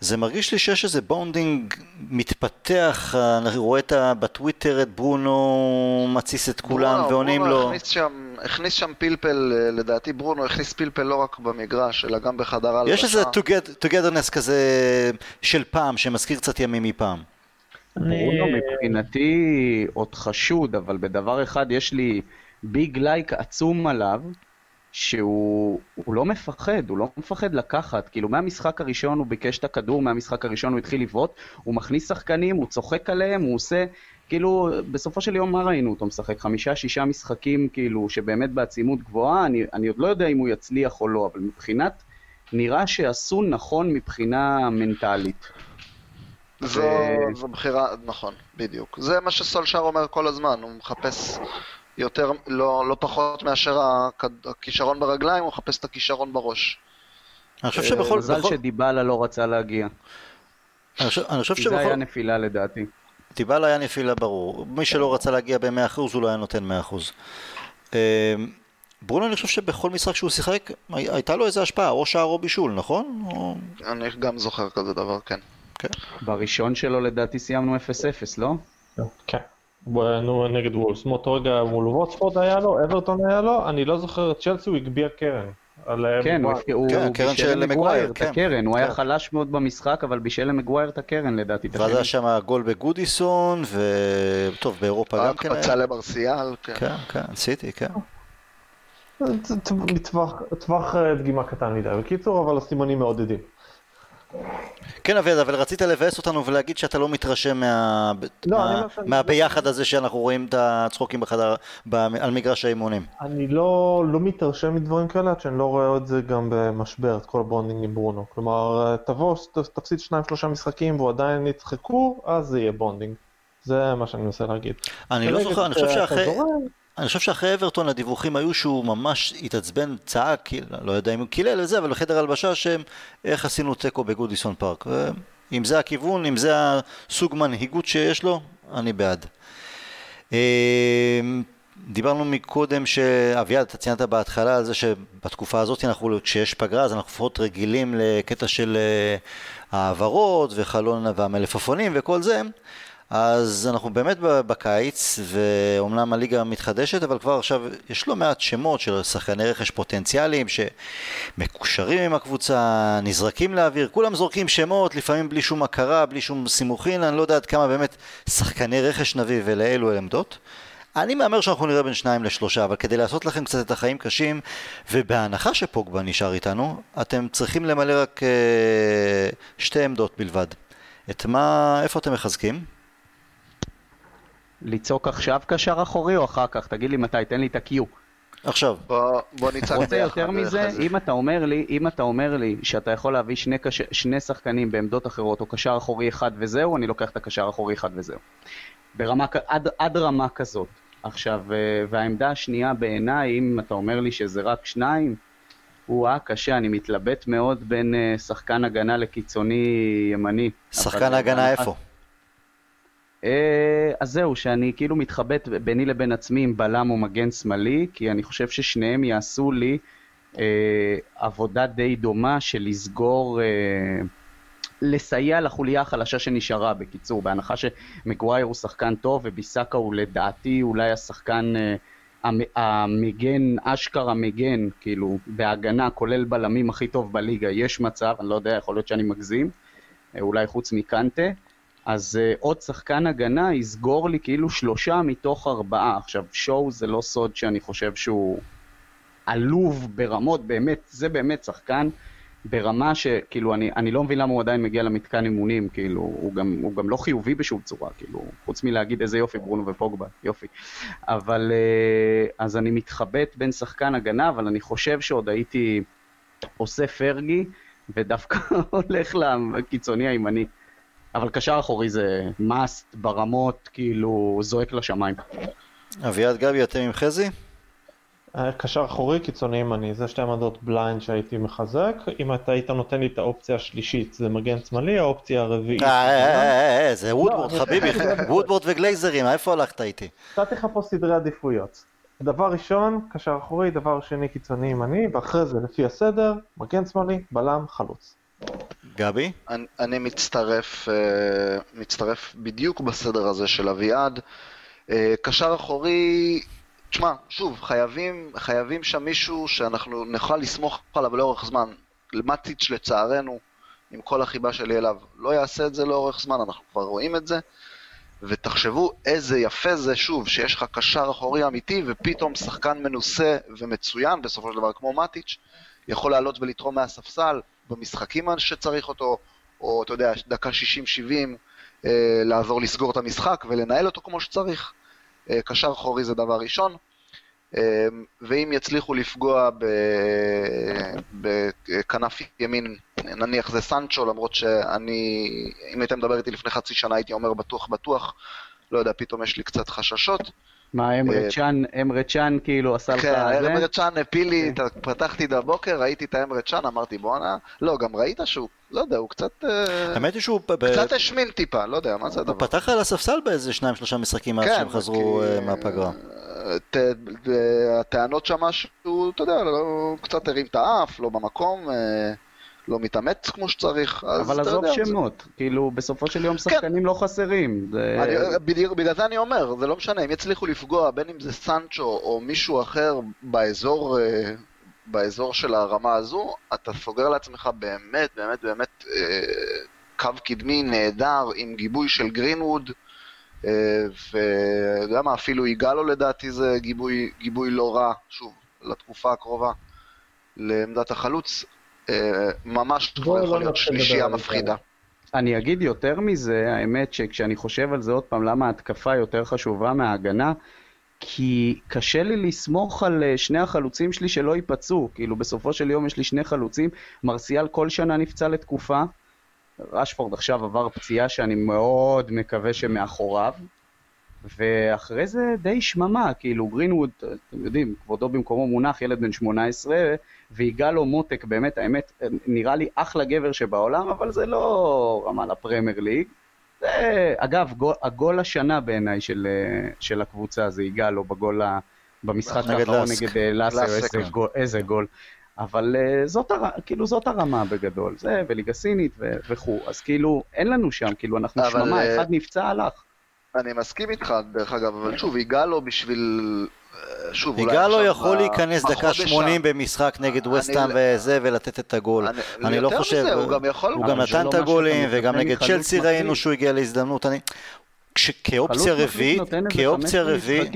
זה מרגיש לי שיש איזה bonding מתפתח, אני רואה את בטוויטר את ברונו מתסיס את כולם ברונו, ועונים ברונו לו. הכניס שם, הכניס שם פלפל, לדעתי ברונו הכניס פלפל לא רק במגרש, אלא גם בחדר הלבשה. יש איזה togetherness כזה של פעם, שמזכיר קצת ימים מפעם. ברונו מבחינתי עוד חשוד, אבל בדבר אחד יש לי ביג לייק עצום עליו. שהוא לא מפחד, הוא לא מפחד לקחת, כאילו מהמשחק הראשון הוא ביקש את הכדור, מהמשחק הראשון הוא התחיל לבעוט, הוא מכניס שחקנים, הוא צוחק עליהם, הוא עושה, כאילו, בסופו של יום מה ראינו אותו משחק? חמישה, שישה משחקים, כאילו, שבאמת בעצימות גבוהה, אני, אני עוד לא יודע אם הוא יצליח או לא, אבל מבחינת, נראה שעשו נכון מבחינה מנטלית. זו, ו... זו בחירה, נכון, בדיוק. זה מה שסולשר אומר כל הזמן, הוא מחפש יותר, לא, לא פחות מאשר הכישרון ברגליים, הוא מחפש את הכישרון בראש. אני חושב שבכל... מזל בכל... שדיבלה לא רצה להגיע. אני חושב, אני חושב שבכל... זה היה נפילה לדעתי. דיבלה היה נפילה ברור. מי שלא רצה להגיע ב-100% הוא לא היה נותן 100%. אמ, ברונו אני חושב שבכל משחק שהוא שיחק הייתה לו איזה השפעה, או שער או בישול, נכון? או... אני גם זוכר כזה דבר, כן. כן. בראשון שלו לדעתי סיימנו 0-0, לא? כן. נו, נגד וולס, מאותו רגע מול ווטספורד היה לו, אברטון היה לו, אני לא זוכר, צ'לסי הוא הגביה קרן. כן, הוא כן, בישל למגווייר, את הקרן, הוא היה חלש מאוד במשחק, אבל בישל למגווייר את הקרן לדעתי. ואז היה שם גול בגודיסון, וטוב, באירופה גם כן היה. הקפצה למרסיאל, כן. כן, כן, סיטי, כן. טווח אה, דגימה קטן מדי, בקיצור, אבל הסימנים מעודדים. כן אביעד, אבל רצית לבאס אותנו ולהגיד שאתה לא מתרשם מה... לא, מה... לא מהביחד הזה שאנחנו רואים את הצחוקים בחדר, ב... על מגרש האימונים. אני לא, לא מתרשם מדברים כאלה עד שאני לא רואה את זה גם במשבר, את כל ה bonding עם ברונו. כלומר, תבוא, תפסיד שניים שלושה משחקים והוא עדיין יצחקו, אז זה יהיה bonding. זה מה שאני מנסה להגיד. אני לא זוכר, אני חושב שאחרי... אני חושב שאחרי אברטון הדיווחים היו שהוא ממש התעצבן, צעק, לא יודע אם הוא קילל וזה, אבל בחדר הלבשה שהם, איך עשינו תיקו בגודיסון פארק. אם זה הכיוון, אם זה הסוג מנהיגות שיש לו, אני בעד. אמ, דיברנו מקודם שאביעד, אתה ציינת בהתחלה על זה שבתקופה הזאת, אנחנו, כשיש פגרה, אז אנחנו לפחות רגילים לקטע של אה, העברות וחלון והמלפפונים וכל זה. אז אנחנו באמת בקיץ, ואומנם הליגה מתחדשת, אבל כבר עכשיו יש לא מעט שמות של שחקני רכש פוטנציאליים שמקושרים עם הקבוצה, נזרקים לאוויר, כולם זורקים שמות, לפעמים בלי שום הכרה, בלי שום סימוכין, אני לא יודע עד כמה באמת שחקני רכש נביא ולאלו עמדות. אני מהמר שאנחנו נראה בין שניים לשלושה, אבל כדי לעשות לכם קצת את החיים קשים, ובהנחה שפוגבה נשאר איתנו, אתם צריכים למלא רק אה, שתי עמדות בלבד. את מה, איפה אתם מחזקים? לצעוק עכשיו קשר אחורי או אחר כך? תגיד לי מתי, תן לי את ה-Q. עכשיו. בוא, בוא נצעק רוצה יותר מזה? אם אתה אומר לי, אם אתה אומר לי שאתה יכול להביא שני, קש... שני שחקנים בעמדות אחרות, או קשר אחורי אחד וזהו, אני לוקח את הקשר האחורי אחד וזהו. ברמה, עד, עד רמה כזאת. עכשיו, אה, והעמדה השנייה בעיניי, אם אתה אומר לי שזה רק שניים, הוא-אה, קשה, אני מתלבט מאוד בין uh, שחקן הגנה לקיצוני ימני. שחקן הגנה איפה? אה, אז זהו, שאני כאילו מתחבט ביני לבין עצמי עם בלם או מגן שמאלי, כי אני חושב ששניהם יעשו לי אה, עבודה די דומה של לסגור, אה, לסייע לחוליה החלשה שנשארה, בקיצור, בהנחה שמגווייר הוא שחקן טוב וביסאקה הוא לדעתי אולי השחקן... אה, המגן, אשכרה מגן, כאילו, בהגנה, כולל בלמים הכי טוב בליגה, יש מצב, אני לא יודע, יכול להיות שאני מגזים, אה, אולי חוץ מקנטה, אז uh, עוד שחקן הגנה יסגור לי כאילו שלושה מתוך ארבעה. עכשיו, שואו זה לא סוד שאני חושב שהוא עלוב ברמות, באמת, זה באמת שחקן ברמה שכאילו אני, אני לא מבין למה הוא עדיין מגיע למתקן אימונים, כאילו הוא גם, הוא גם לא חיובי בשום צורה, כאילו חוץ מלהגיד איזה יופי ברונו ופוגבה, יופי. אבל אה, אז אני מתחבט בין שחקן הגנה, אבל אני חושב שעוד הייתי עושה פרגי ודווקא הולך לקיצוני הימני. אבל קשר אחורי זה must ברמות, כאילו זועק לשמיים. אביעד גבי, אתם עם חזי? אה, קשר אחורי קיצוני ימני, זה שתי עמדות blind שהייתי מחזק. אם אתה היית נותן לי את האופציה השלישית, זה מגן שמאלי, האופציה הרביעית. אה, אה, אה, זה וודבורד, חביבי, וודבורד וגלייזרים, איפה הלכת איתי? נתתי לך פה סדרי עדיפויות. דבר ראשון, קשר אחורי, דבר שני קיצוני ימני, ואחרי זה לפי הסדר, מגן שמאלי, בלם, חלוץ. גבי? אני, אני מצטרף, מצטרף בדיוק בסדר הזה של אביעד. קשר אחורי, תשמע, שוב, חייבים, חייבים שם מישהו שאנחנו נוכל לסמוך עליו לאורך זמן. מטיץ' לצערנו, עם כל החיבה שלי אליו, לא יעשה את זה לאורך זמן, אנחנו כבר רואים את זה. ותחשבו איזה יפה זה, שוב, שיש לך קשר אחורי אמיתי, ופתאום שחקן מנוסה ומצוין, בסופו של דבר כמו מטיץ', יכול לעלות ולתרום מהספסל במשחקים שצריך אותו, או אתה יודע, דקה 60-70, אה, לעזור לסגור את המשחק ולנהל אותו כמו שצריך. אה, קשר אחורי זה דבר ראשון, אה, ואם יצליחו לפגוע בכנף ימין, נניח זה סנצ'ו, למרות שאני, אם הייתם מדבר איתי לפני חצי שנה הייתי אומר בטוח בטוח, לא יודע, פתאום יש לי קצת חששות. מה, אמרה צ'אן, אמרה צ'אן כאילו עשה לך כן, אמרה צ'אן הפיל לי, פתחתי את הבוקר, ראיתי את האמרה צ'אן, אמרתי בואנה, לא, גם ראית שהוא, לא יודע, הוא קצת... האמת היא שהוא... קצת השמין טיפה, לא יודע, מה זה הדבר? הוא פתח על הספסל באיזה שניים שלושה משחקים מאז שהם חזרו מהפגרה. הטענות שמה שהוא, אתה יודע, קצת הרים את האף, לא במקום. לא מתאמץ כמו שצריך, אז אבל עזוב שמות, זה... כאילו בסופו של יום שחקנים כן. לא חסרים. זה... אני, בדיוק, בגלל זה אני אומר, זה לא משנה, אם יצליחו לפגוע, בין אם זה סנצ'ו או מישהו אחר באזור, אה, באזור של הרמה הזו, אתה סוגר לעצמך באמת, באמת, באמת אה, קו קדמי נהדר עם גיבוי של גרינווד. אה, יודע מה, אפילו יגאלו לדעתי זה גיבוי, גיבוי לא רע, שוב, לתקופה הקרובה, לעמדת החלוץ. אה, ממש לא יכול להיות שלישייה מפחידה. אני אגיד יותר מזה, האמת שכשאני חושב על זה עוד פעם, למה ההתקפה יותר חשובה מההגנה, כי קשה לי לסמוך על אה, שני החלוצים שלי שלא ייפצעו. כאילו, בסופו של יום יש לי שני חלוצים, מרסיאל כל שנה נפצע לתקופה, רשפורד עכשיו עבר פציעה שאני מאוד מקווה שמאחוריו, ואחרי זה די שממה, כאילו גרינווד, אתם יודעים, כבודו במקומו מונח, ילד בן 18, ויגאל לו מותק, באמת, האמת, נראה לי אחלה גבר שבעולם, אבל זה לא רמה לפרמייר ליג. זה, אגב, גול, הגול השנה בעיניי של, של הקבוצה זה יגאל לו בגול, במשחק האחרון נגד אה, לאסר, איזה, גול, איזה גול. אבל uh, זאת, הר... כאילו, זאת הרמה בגדול, זה וליגה סינית וכו', אז כאילו אין לנו שם, כאילו אנחנו אבל... שממה, אה, אחד נפצע הלך. אני מסכים איתך, דרך אגב, אבל שוב, יגאלו בשביל... אה, שוב, יגאלו יכול להיכנס דקה 80 במשחק נגד וסטאם וזה ולתת את הגול. אני לא חושב, הוא גם נתן את הגולים וגם נגד צ'לסי ראינו שהוא הגיע להזדמנות. כאופציה רביעית, כאופציה רביעית,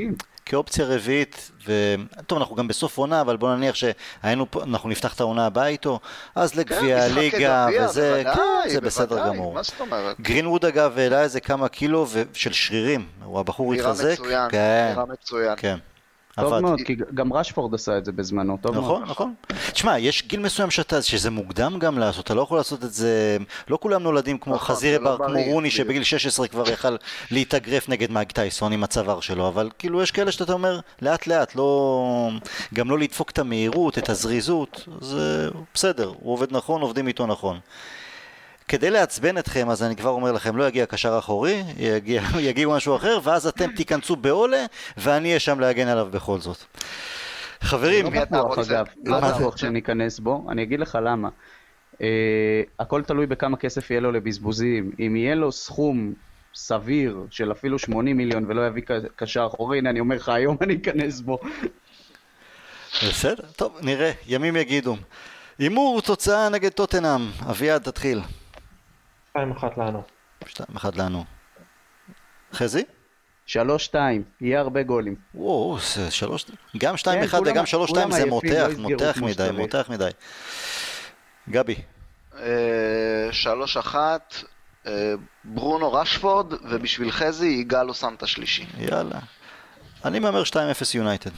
כאופציה רביעית, וטוב, אנחנו גם בסוף עונה, אבל בוא נניח שהיינו פה, אנחנו נפתח את העונה הבאה איתו, אז לגביע כן, הליגה, וזה, כן, זה בסדר גמור. מה זאת אומרת? גרינווד אגב העלה איזה כמה קילו של שרירים, הוא הבחור התחזק. נראה מצוין, כן, נראה מצוין. כן. טוב מאוד, כי גם רשפורד עשה את זה בזמנו, טוב מאוד. נכון, נכון. תשמע, יש גיל מסוים שאתה, שזה מוקדם גם לעשות, אתה לא יכול לעשות את זה, לא כולם נולדים כמו נכון, חזירי לא בר, כמו רוני, שבגיל 16 כבר יכל להתאגרף נגד מייק טייסון עם הצוואר שלו, אבל כאילו יש כאלה שאתה אומר, לאט לאט, לא, גם לא לדפוק את המהירות, את הזריזות, זה בסדר, הוא עובד נכון, עובדים איתו נכון. כדי לעצבן אתכם, אז אני כבר אומר לכם, לא יגיע קשר אחורי, יגיע, יגיעו משהו אחר, ואז אתם תיכנסו בעולה, ואני אהיה שם להגן עליו בכל זאת. חברים, לא בטוח אגב, לא בטוח שניכנס בו, אני אגיד לך למה. Uh, הכל תלוי בכמה כסף יהיה לו לבזבוזים. אם יהיה לו סכום סביר של אפילו 80 מיליון ולא יביא קשר אחורי, הנה אני אומר לך, היום אני אכנס בו. בסדר, טוב, נראה, ימים יגידו. הימור תוצאה נגד טוטנאם, אביעד תתחיל. 2-1 לנו. 2-1 לנו. חזי? 3-2, יהיה הרבה גולים. וואו, זה שלוש... גם 2-1 כן, וגם 3-2 זה מותח, לא מותח מדי, מותח מדי. גבי. שלוש אחת, ברונו רשפורד, ובשביל חזי יגאל לו סנטה שלישי. יאללה. אני מהמר 2-0 יונייטד.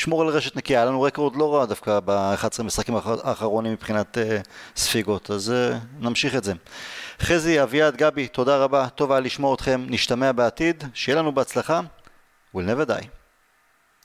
שמור על רשת נקייה, היה לנו רקורד לא רע דווקא ב-11 משחקים האחרונים מבחינת uh, ספיגות, אז uh, נמשיך את זה. חזי, אביעד, גבי, תודה רבה, טוב היה לשמוע אתכם, נשתמע בעתיד, שיהיה לנו בהצלחה, we'll never die.